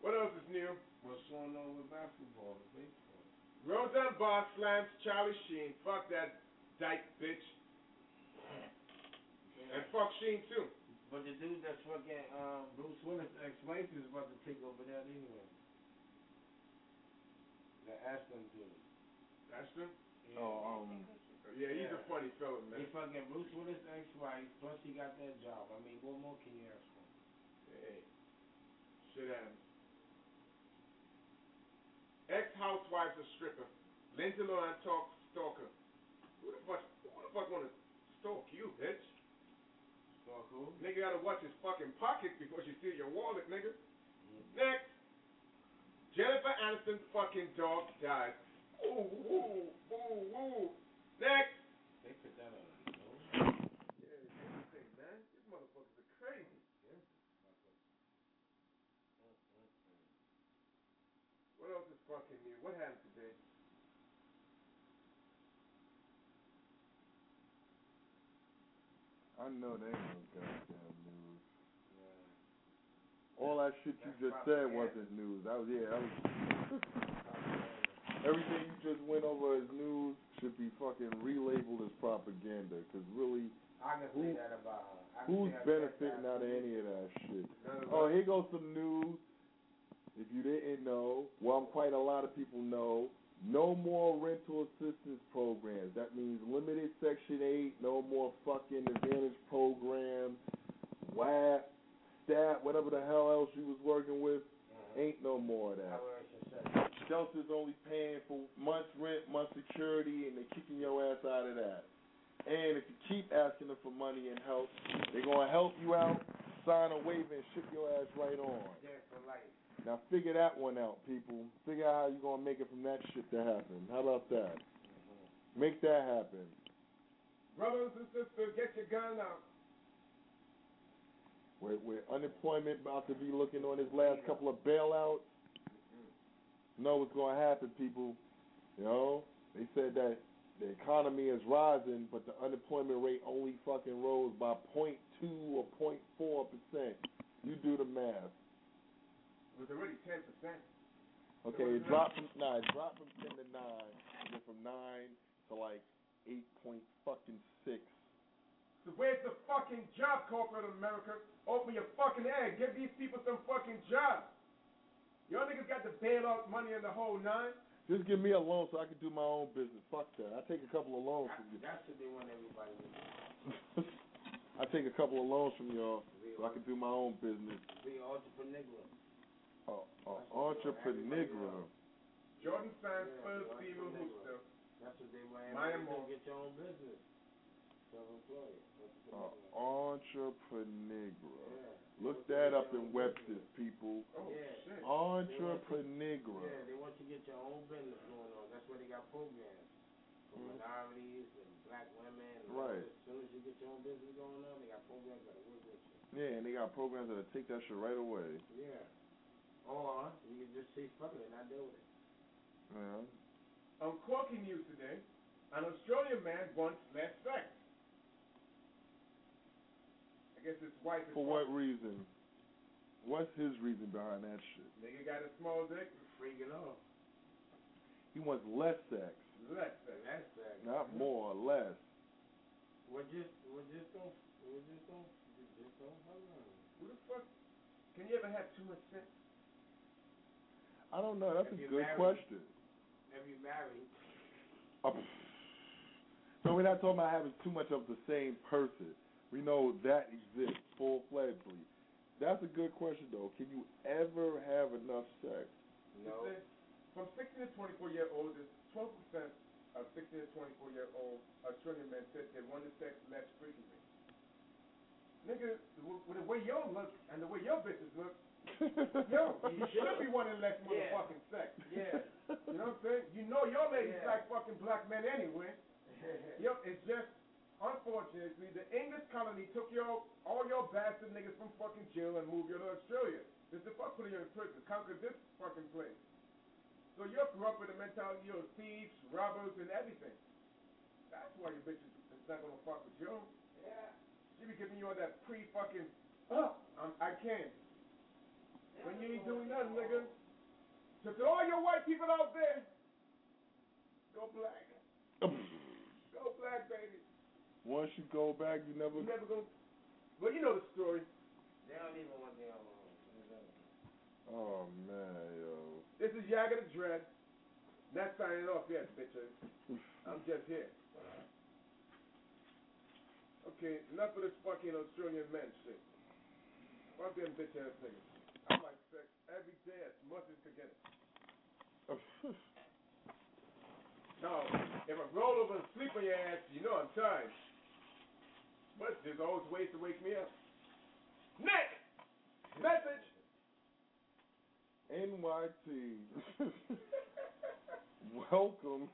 What else is new? What's going on with basketball, baseball? Roseanne Barr slams Charlie Sheen. Fuck that dyke bitch. Yeah, And fuck Sheen too. But the dude that's fucking um, Bruce Willis' ex-wife is about to take over that anyway. The Ashton dude. Ashton? Oh, um, Yeah, he's a funny fella, man. He fucking Bruce Willis' ex-wife, plus he got that job. I mean, what more can you ask for? Hey, shit happens. Ex-housewife's a stripper. Lindsay Lohan talk stalker. Fuck? Who the fuck wanna stalk you, bitch? Stalk who? Nigga gotta watch his fucking pockets before she steal your wallet, nigga. Mm-hmm. Next. Jennifer Aniston's fucking dog died. Woo, woo, woo, woo. Next. They put that on the. Yeah, everything, man. These motherfuckers are crazy. What else is fucking new? What happened today? I know they ain't no goddamn news. All that shit you just said wasn't news. That was yeah. That was [laughs] everything you just went over as news should be fucking relabeled as propaganda. Cause really, I can Who- say that about her. Who's benefiting out of any of that shit? Oh, here goes some news. If you didn't know, well, quite a lot of people know. No more rental assistance programs. That means limited Section 8, no more fucking advantage programs, WAP, STAT, whatever the hell else you was working with. Mm-hmm. Ain't no more of that. Shelter's only paying for month's rent, month's security, and they're kicking your ass out of that. And if you keep asking them for money and help, they're going to help you out, sign a waiver, and ship your ass right on. Dead for life. Now figure that one out, people. Figure out how you're gonna make it from that shit to happen. How about that? Make that happen. Brothers and sisters, get your gun out. With unemployment about to be looking on his last couple of bailouts, you know what's gonna happen, people. You know, they said that the economy is rising, but the unemployment rate only fucking rose by 0.2 or 0.4 percent. You do the math. It was already 10%. Okay, it dropped from nah, it dropped from ten to nine, and then from nine to like eight point fucking six. So where's the fucking job, corporate America? Open your fucking egg. Give these people some fucking jobs. Y'all niggas got the bailout money in the whole nine. Just give me a loan so I can do my own business. Fuck that. I take a couple of loans from you. That's what they want everybody. [laughs] I take a couple of loans from y'all so I can do my own business. Be entrepreneur. Uh, uh, entrepreneur. Jordan Sands, Yeah, first so female entrepreneur. hooster. That's what they want Maya everybody to Moore. Get your own business. Self-employed. Uh, Entrepreneur. entrepreneur. Yeah. Look that up in Webster's, people. Oh, Yeah. shit. Entrepreneur. Yeah, they want you to get your own business going on. That's why they got programs for Mhm. minorities and black women. And Right. As soon as you get your own business going on, they got programs that'll work with you. Yeah, and they got programs that'll take that shit right away. Yeah. Or you can just say fuck it and not deal with it. Yeah. On Quirky News today, an Australian man wants less sex. I guess his wife is For what reason? What's his reason behind that shit? Nigga got a small dick. Freaking off. He wants less sex, Less sex. That's that. not more or less. We're just, we're just gonna, we're just gonna, we're just gonna hold on. Who the fuck? Can you ever have too much sex? I don't know. That's If a good married. question. If you married, Uh, So we're not talking about having too much of the same person. We know that exists full fledgedly. That's a good question though. Can you ever have enough sex? no. From 16 to 24 year olds, 12% of 16 to 24 year old Australian men said they wanted sex less frequently. Nigga, with with the way y'all look and the way your bitches look, yo, [laughs] you should be wanting less Yeah. motherfucking sex. Yeah. [laughs] You know what I'm saying? You know your ladies Yeah. like fucking black men anyway. [laughs] Yo, it's just unfortunately the English colony took your all your bastard niggas from fucking jail and moved you to Australia. Just to fuck put you in prison, conquer this fucking place. So you grew up with a mentality of thieves, robbers, and everything. That's why your bitches is not gonna fuck with you. Yeah. She be giving you all that pre fucking, oh, I'm, I can't. When you ain't doing nothing, nigga. So to all your white people out there, go black. Mm. Go black, baby. Once you go back, you never. You never gonna. Well, you know the story. They don't even want their own. Oh man, yo. This is Yaga the Dread. Not signing off yet, bitches. [laughs] I'm just here. Okay, enough of this fucking Australian men shit. Fuck them bitch ass niggas. I like sex every day as much as to get it. [laughs] Now, if I roll over and sleep on your ass, you know I'm tired. But there's always ways to wake me up. Nick! Message! NYT. [laughs] Welcome.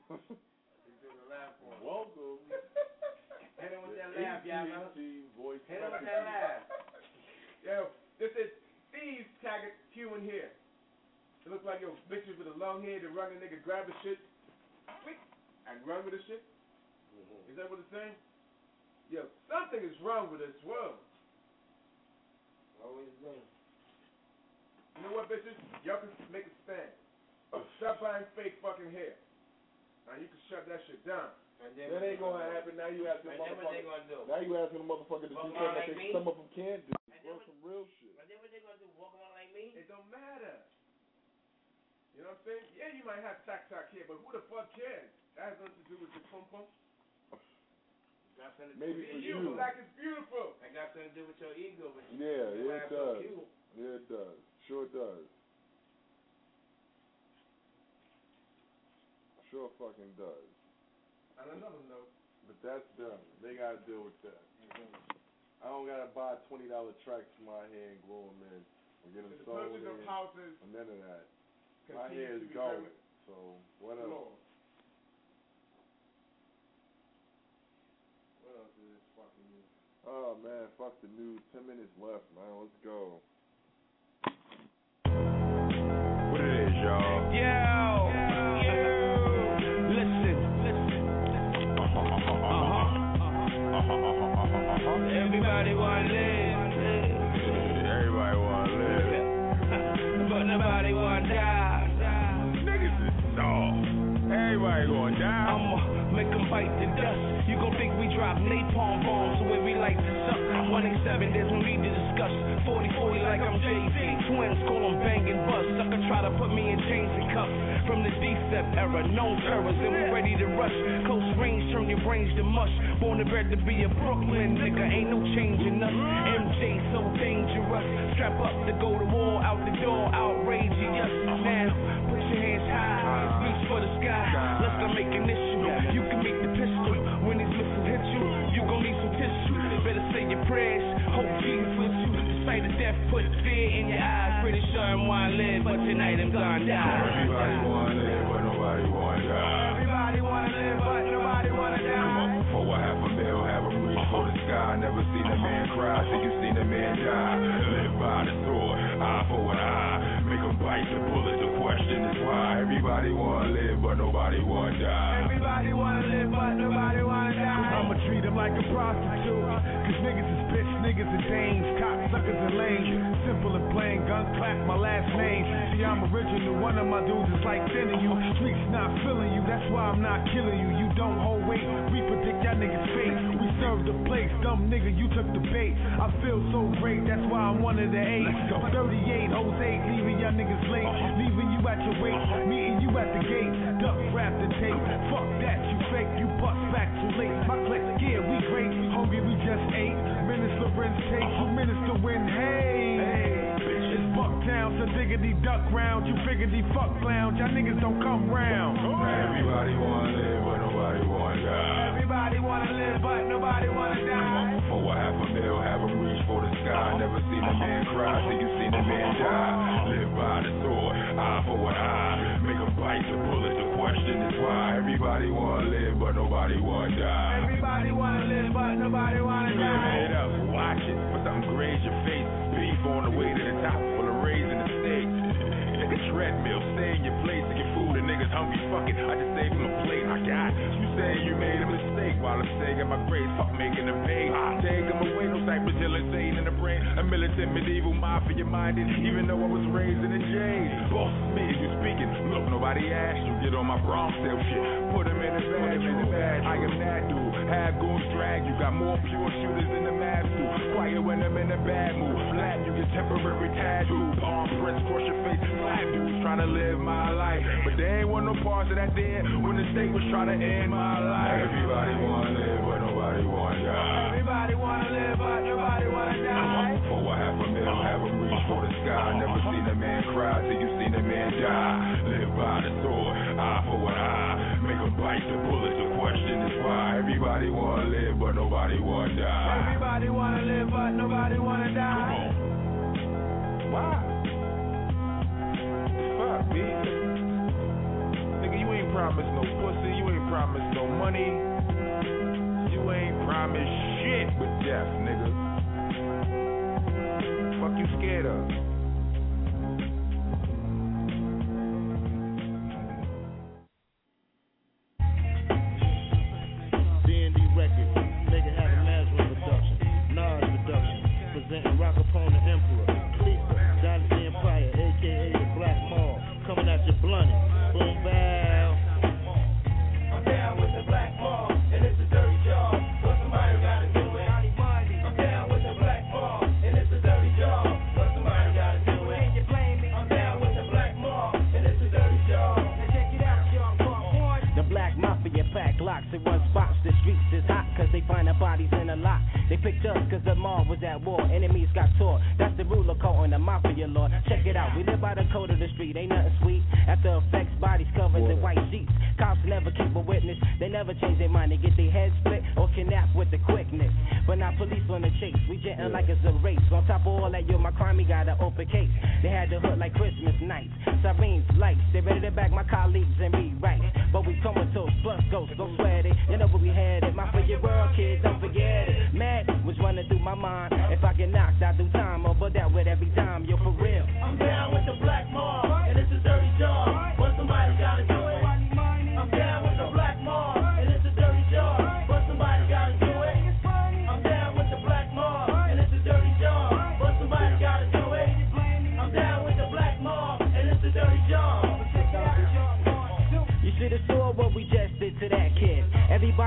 Welcome. Hit him with that laugh, Yaga. AT&T. Hit him with that laugh. [laughs] Yo, this is Steve Taggart Q in here. It looks like yo bitches with a long hair to run a nigga grab the shit, quick, and run with the shit. Mm-hmm. Is that what it's saying? Yo, something is wrong with this world. Always been. You know what, bitches? Y'all can make a stand. Stop buying fake fucking hair. Now you can shut that shit down. And then That ain't gonna happen. Now you asking And then what they motherfucker. Now you asking a motherfucker to do something that like they, some of them can't do. Work some real shit. Me? It don't matter. You know what I'm saying? Yeah, you might have tack tack here, but who the fuck cares? That has nothing to do with your pum pum. Got something to Maybe do for with you. Black is beautiful. That got something to do with your ego, but you Yeah, you yeah, it laugh so does. Yeah, it does. Sure it does. Sure fucking does. On another note, But that's them. They gotta deal with that. Mm-hmm. I don't gotta buy twenty dollar tracks for my hair and grow them in or get them the sewn purchase of in. houses or none of that. My hair is be going. very So whatever. slow. What else is this fucking news? Oh man, fuck the news. Ten minutes left, man. Let's go. What it is, y'all? Yo, yo, listen, listen. Uh-huh, uh-huh, uh-huh. uh-huh. Everybody wanna live, Everybody gonna die. I'ma make 'em bite the dust. You gon' think we drop napalm bombs way we like to suck. 187, there's no need to discuss. 40 40 like I'm Jay-Z. Twins call call 'em banging bust. Sucker try to put me in chains and cuffs. From the D-step era, known terrors, and we ready to rush. Close range, turn your brains to mush. Born and bred to be a Brooklyn nigga, ain't no changing us. MJ so dangerous. Strap up to go to war, out the door, outrageous. Now, for the sky. Let's not make an issue. You can make the pistol when these missiles hit you. You gon' need some tissue. Better say your prayers. Hope Jesus with you. The sight of death put fear in your eyes. Pretty sure I'm wanna live, but tonight I'm gonna die. Everybody wanna live, but nobody wanna die. Everybody wanna live, but nobody wanna Come up for a half a mil, have a reach for the sky. Never seen a man cry, think you seen a man die. Live by the sword, eye for an eye. Make 'em bite the bullet. Prostitute. Cause niggas is bitch, niggas is dames, cocksuckers and lames. Simple and plain, gun clap my last name. See, I'm original, one of my dudes is like thinning you. Streets not feeling you, that's why I'm not killing you. You don't hold weight, we predict y'all niggas fate. We serve the place, dumb nigga, you took the bait. I feel so great, that's why I'm one of the eight. 38, Jose, leaving y'all niggas late. Leaving you at your weight, meeting you at the gate. Duck, rap the tape, fuck that, you fake, you bust back too late. My Minister Rinse take, you minister win, hey. It's Bucktown, so diggity duck round. You figuredy fuck clowns, y'all niggas don't come round. Everybody wanna live, but nobody wanna die. Everybody wanna live, but nobody wanna die. For a half a mil, have a reach for the sky. Never seen a man cry, think you seen a man die. Live by the sword, eye for an eye. Make 'em bite the bullet. The question is why. Everybody wanna live, but nobody wanna die. Everybody wanna live, but nobody wanna your place to get food. The niggas hungry, fuck it, I just saved him a plate. I got you saying you made a mistake while I'm staying in my grades. Fuck making them pay. I take them away, no Cypress Hill insane in the brain. A militant, medieval, mafia minded, even though I was raised in a jail. Boss me, you speaking. Look, nobody asked you. Get on my Bronx sale shit. Put him in the bag. I am that dude. Have goons drag you. Got more pure shooters in the mass do. Quiet when I'm in a bad mood. Flat you get temporary tattoo. Palm prints cross your face. Slap dudes trying to live my life. But they ain't want no parts of that there when the state was trying to end my life. Everybody wanna live, but nobody wanna die. Everybody wanna live, but nobody wanna die. For a half a mil, have them reach for the sky. Never seen a man cry till you seen a man die. Live by the sword, eye for an eye. Make them bite the bullet. Everybody wanna live, but nobody wanna die. Everybody wanna live, but nobody wanna die. Come on. Why? Fuck, B. Nigga, you ain't promised no pussy. You ain't promised no money. You ain't promised shit with death, nigga. Fuck you scared of? Bodies in a lot. They picked us cause the mall was at war. Enemies got tore. That's the ruler caught on the mafia law. Check it out. We live by the code of the street. Ain't nothing sweet. After effects, bodies covered in white sheets. Cops never keep a witness. They never change their mind. They get their heads split or kidnapped with the quickness. But not police on the chase. We jetting like it's a race. On top of all that, yo, my crime, he got an open case. They had the hood like Christmas kids, don't forget it. Mad was running through my mind.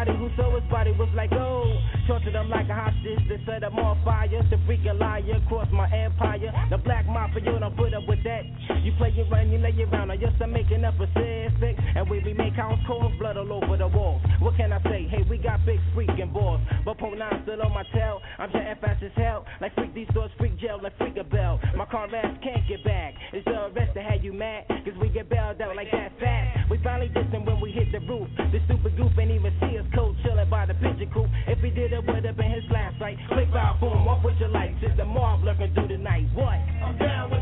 Everybody who saw his body was like, oh, tortured him like a hostage they set him on fire. The freaking liar cross my empire. The black mafia, you don't put up with that. You play it run, you lay it round. I just I'm making up a statistic. And we we make house calls, blood all over the walls. What can I say? Hey, we got big freaking balls. But Pope 9 still on my tail. I'm jetting fast as hell. Like freak these doors, freak jail, like freak a bell. My car ass lurking through the night. What? I'm down with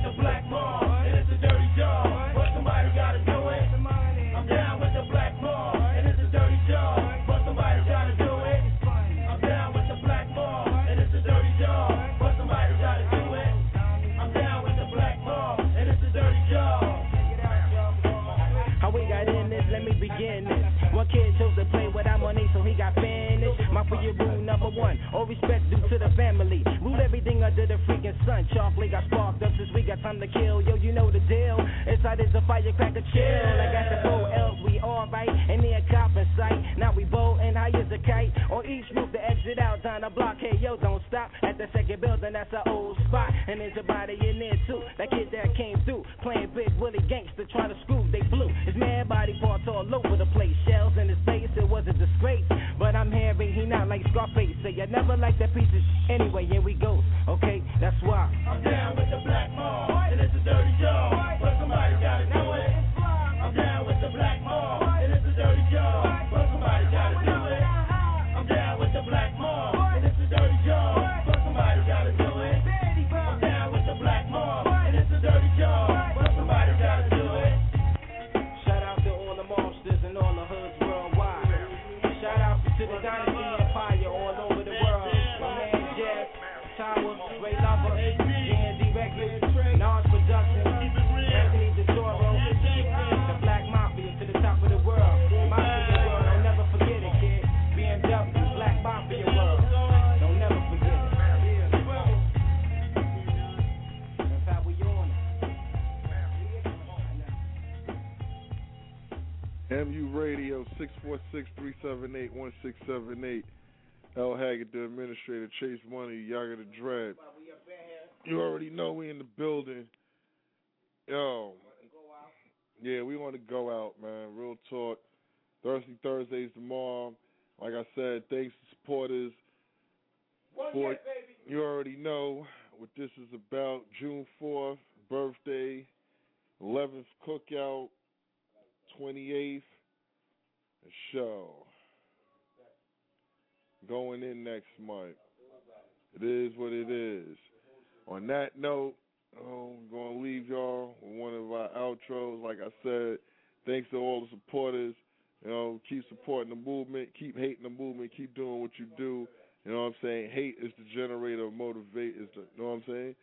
under the freaking sun. Chocolate got sparked up since we got time to kill. Yo, you know the deal. Inside is a firecracker chill. I got the four L's, we alright. And a cop in sight. Now we bolting high as a kite. On each move to exit out down the block. Hey, yo, don't stop. At the second building, that's our old spot. And there's a body in there too. That kid that came through. Playing big Willie gangster, trying to screw. They blew. His man body parts all over the place. Shells in his face, it was a disgrace. But I'm hearing he not like Scarface. Say you never like that piece of sh- Anyway, here we go. Radio, 646-378-1678. L. Haggood, the administrator, Chase Money, Yaga the Dread. You already know we in the building. Yo. Yeah, we want to go out, man. Real talk. Thursday, Thursdays tomorrow. Like I said, thanks to supporters. For-. You already know what this is about. June 4th, birthday. 11th, cookout. 28th, show. Going in next month. It is what it is. On that note, oh, I'm going to leave y'all with one of our outros. Like I said, thanks to all the supporters. You know, keep supporting the movement, keep hating the movement, keep doing what you do. You know what I'm saying? Hate is the generator of motivate. Is the, you know what I'm saying?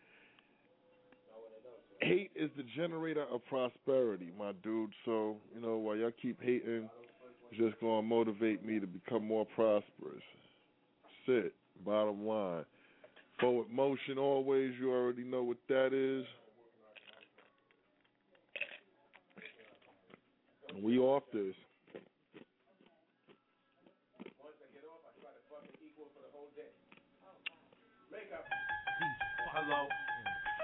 Hate is the generator of prosperity, my dude. So you know, while y'all keep hating, it's just gonna motivate me to become more prosperous. Sit. Bottom line. Forward motion always. You already know what that is. We off this. Hello.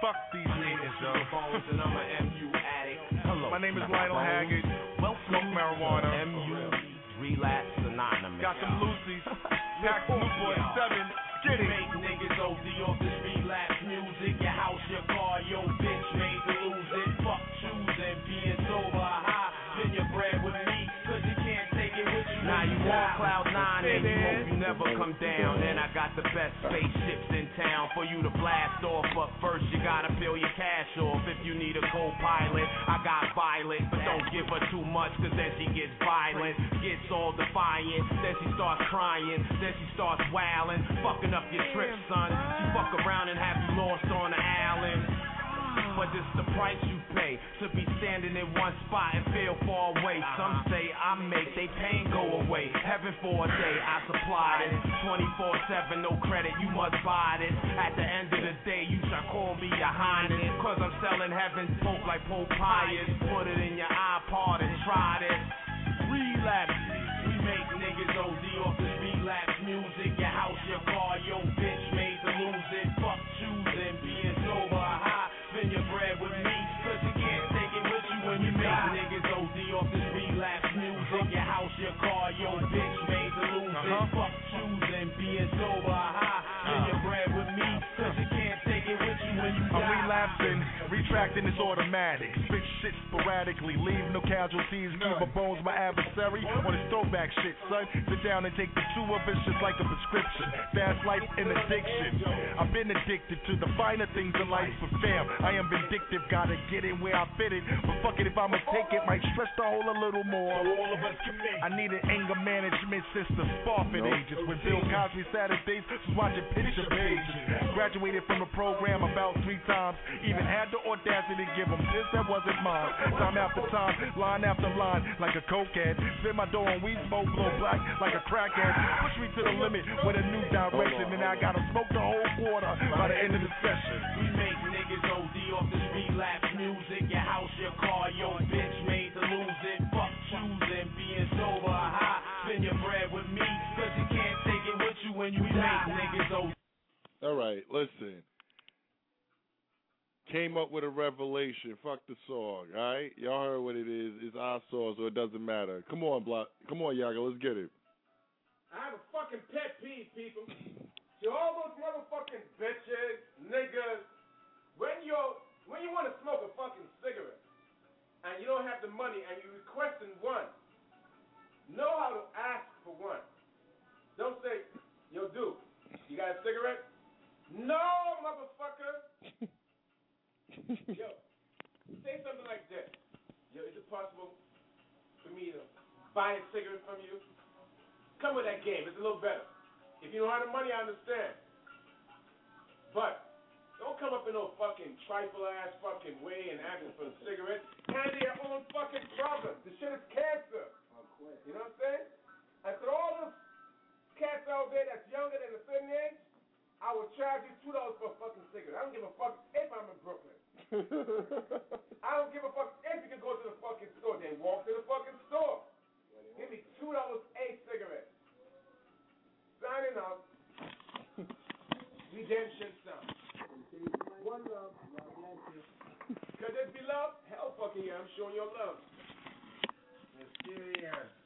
Fuck these niggas, yo. Bones and I'm a MU addict. Hello. My name is Lionel Haggood. Well, Smoke marijuana. MU Relapse Anonymous. Got some Lucy's. [laughs] Pack Newport 7. Get it. Make niggas OD off this relapse music. Your house, your car, your come down. And I got the best spaceships in town for you to blast off. But first you gotta peel your cash off. If you need a co-pilot, I got Violet. But don't give her too much, cause then she gets violent. Gets all defiant, then she starts crying. Then she starts wailing, fucking up your trip, son. She fuck around and have you lost on the. But it's the price you pay to be standing in one spot and feel far away. Some uh-huh. say I make they pain go away. Heaven for a day, I supplied it. 24 7, no credit, you must buy this. At the end of the day, you shall call me your highness. Cause I'm selling heaven's pope like Pope Pius. Put it in your iPod and try this. Relapse. We make niggas OD off this relapse music. Your house, your car, your bitch made to lose it. Your car, your bitch made to lose it. Fuck retracting is automatic. Spit shit sporadically, leave no casualties. Keep my bones my adversary on his throwback shit, son. Sit down and take the two of us just like a prescription. Fast life and addiction. I've been addicted to the finer things in life, but fam, I am vindictive. Gotta get in where I fit it. But fuck it, if I'ma take it, might stress the hole a little more. all of us commit. I need an anger management system, sparfing Nope. ages. When Bill Cosby Saturdays was watching picture pages. Graduated from the program about three times. Even had the audacity to give them this that wasn't mine. Time after time, line after line, like a cokehead. Spin my door on weed smoke, blow black like a crackhead. Push me to the limit with a new direction, and I gotta smoke the whole quarter by the end of the session. We make niggas OD off this relapse music. Your house, your car, your bitch made to lose it. Fuck choosing, being sober or. Spend your bread with me, cause you can't take it with you when you die. Niggas OD. All right, listen. Came up with a revelation. Fuck the song. All right, y'all heard what it is. It's our song, so it doesn't matter. Come on, Block. Come on, Yaga. Let's get it. I have a fucking pet peeve, people. To all those motherfucking bitches, niggas, when you when you want to smoke a fucking cigarette and you don't have the money and you're requesting one, know how to ask for one. Don't say, yo, dude, you got a cigarette? No, motherfucker. [laughs] yo, say something like this. Yo, is it possible for me to buy a cigarette from you? Come with that game. It's a little better. If you don't have the money, I understand. But don't come up in no fucking trifle ass fucking way and asking for a cigarette. Handle your own fucking problem. This shit is cancer. You know what I'm saying? And for all those cats out there that's younger than a certain age, I will charge you two dollars for a fucking cigarette. I don't give a fuck if I'm in Brooklyn. [laughs] I don't give a fuck if you can go to the fucking store. Then walk to the fucking store. Give me two dollars a cigarette. Signing up. Redemption sound. One love. God bless you. Could this be love? Hell fucking yeah, I'm showing your love. Let's do Mysterious.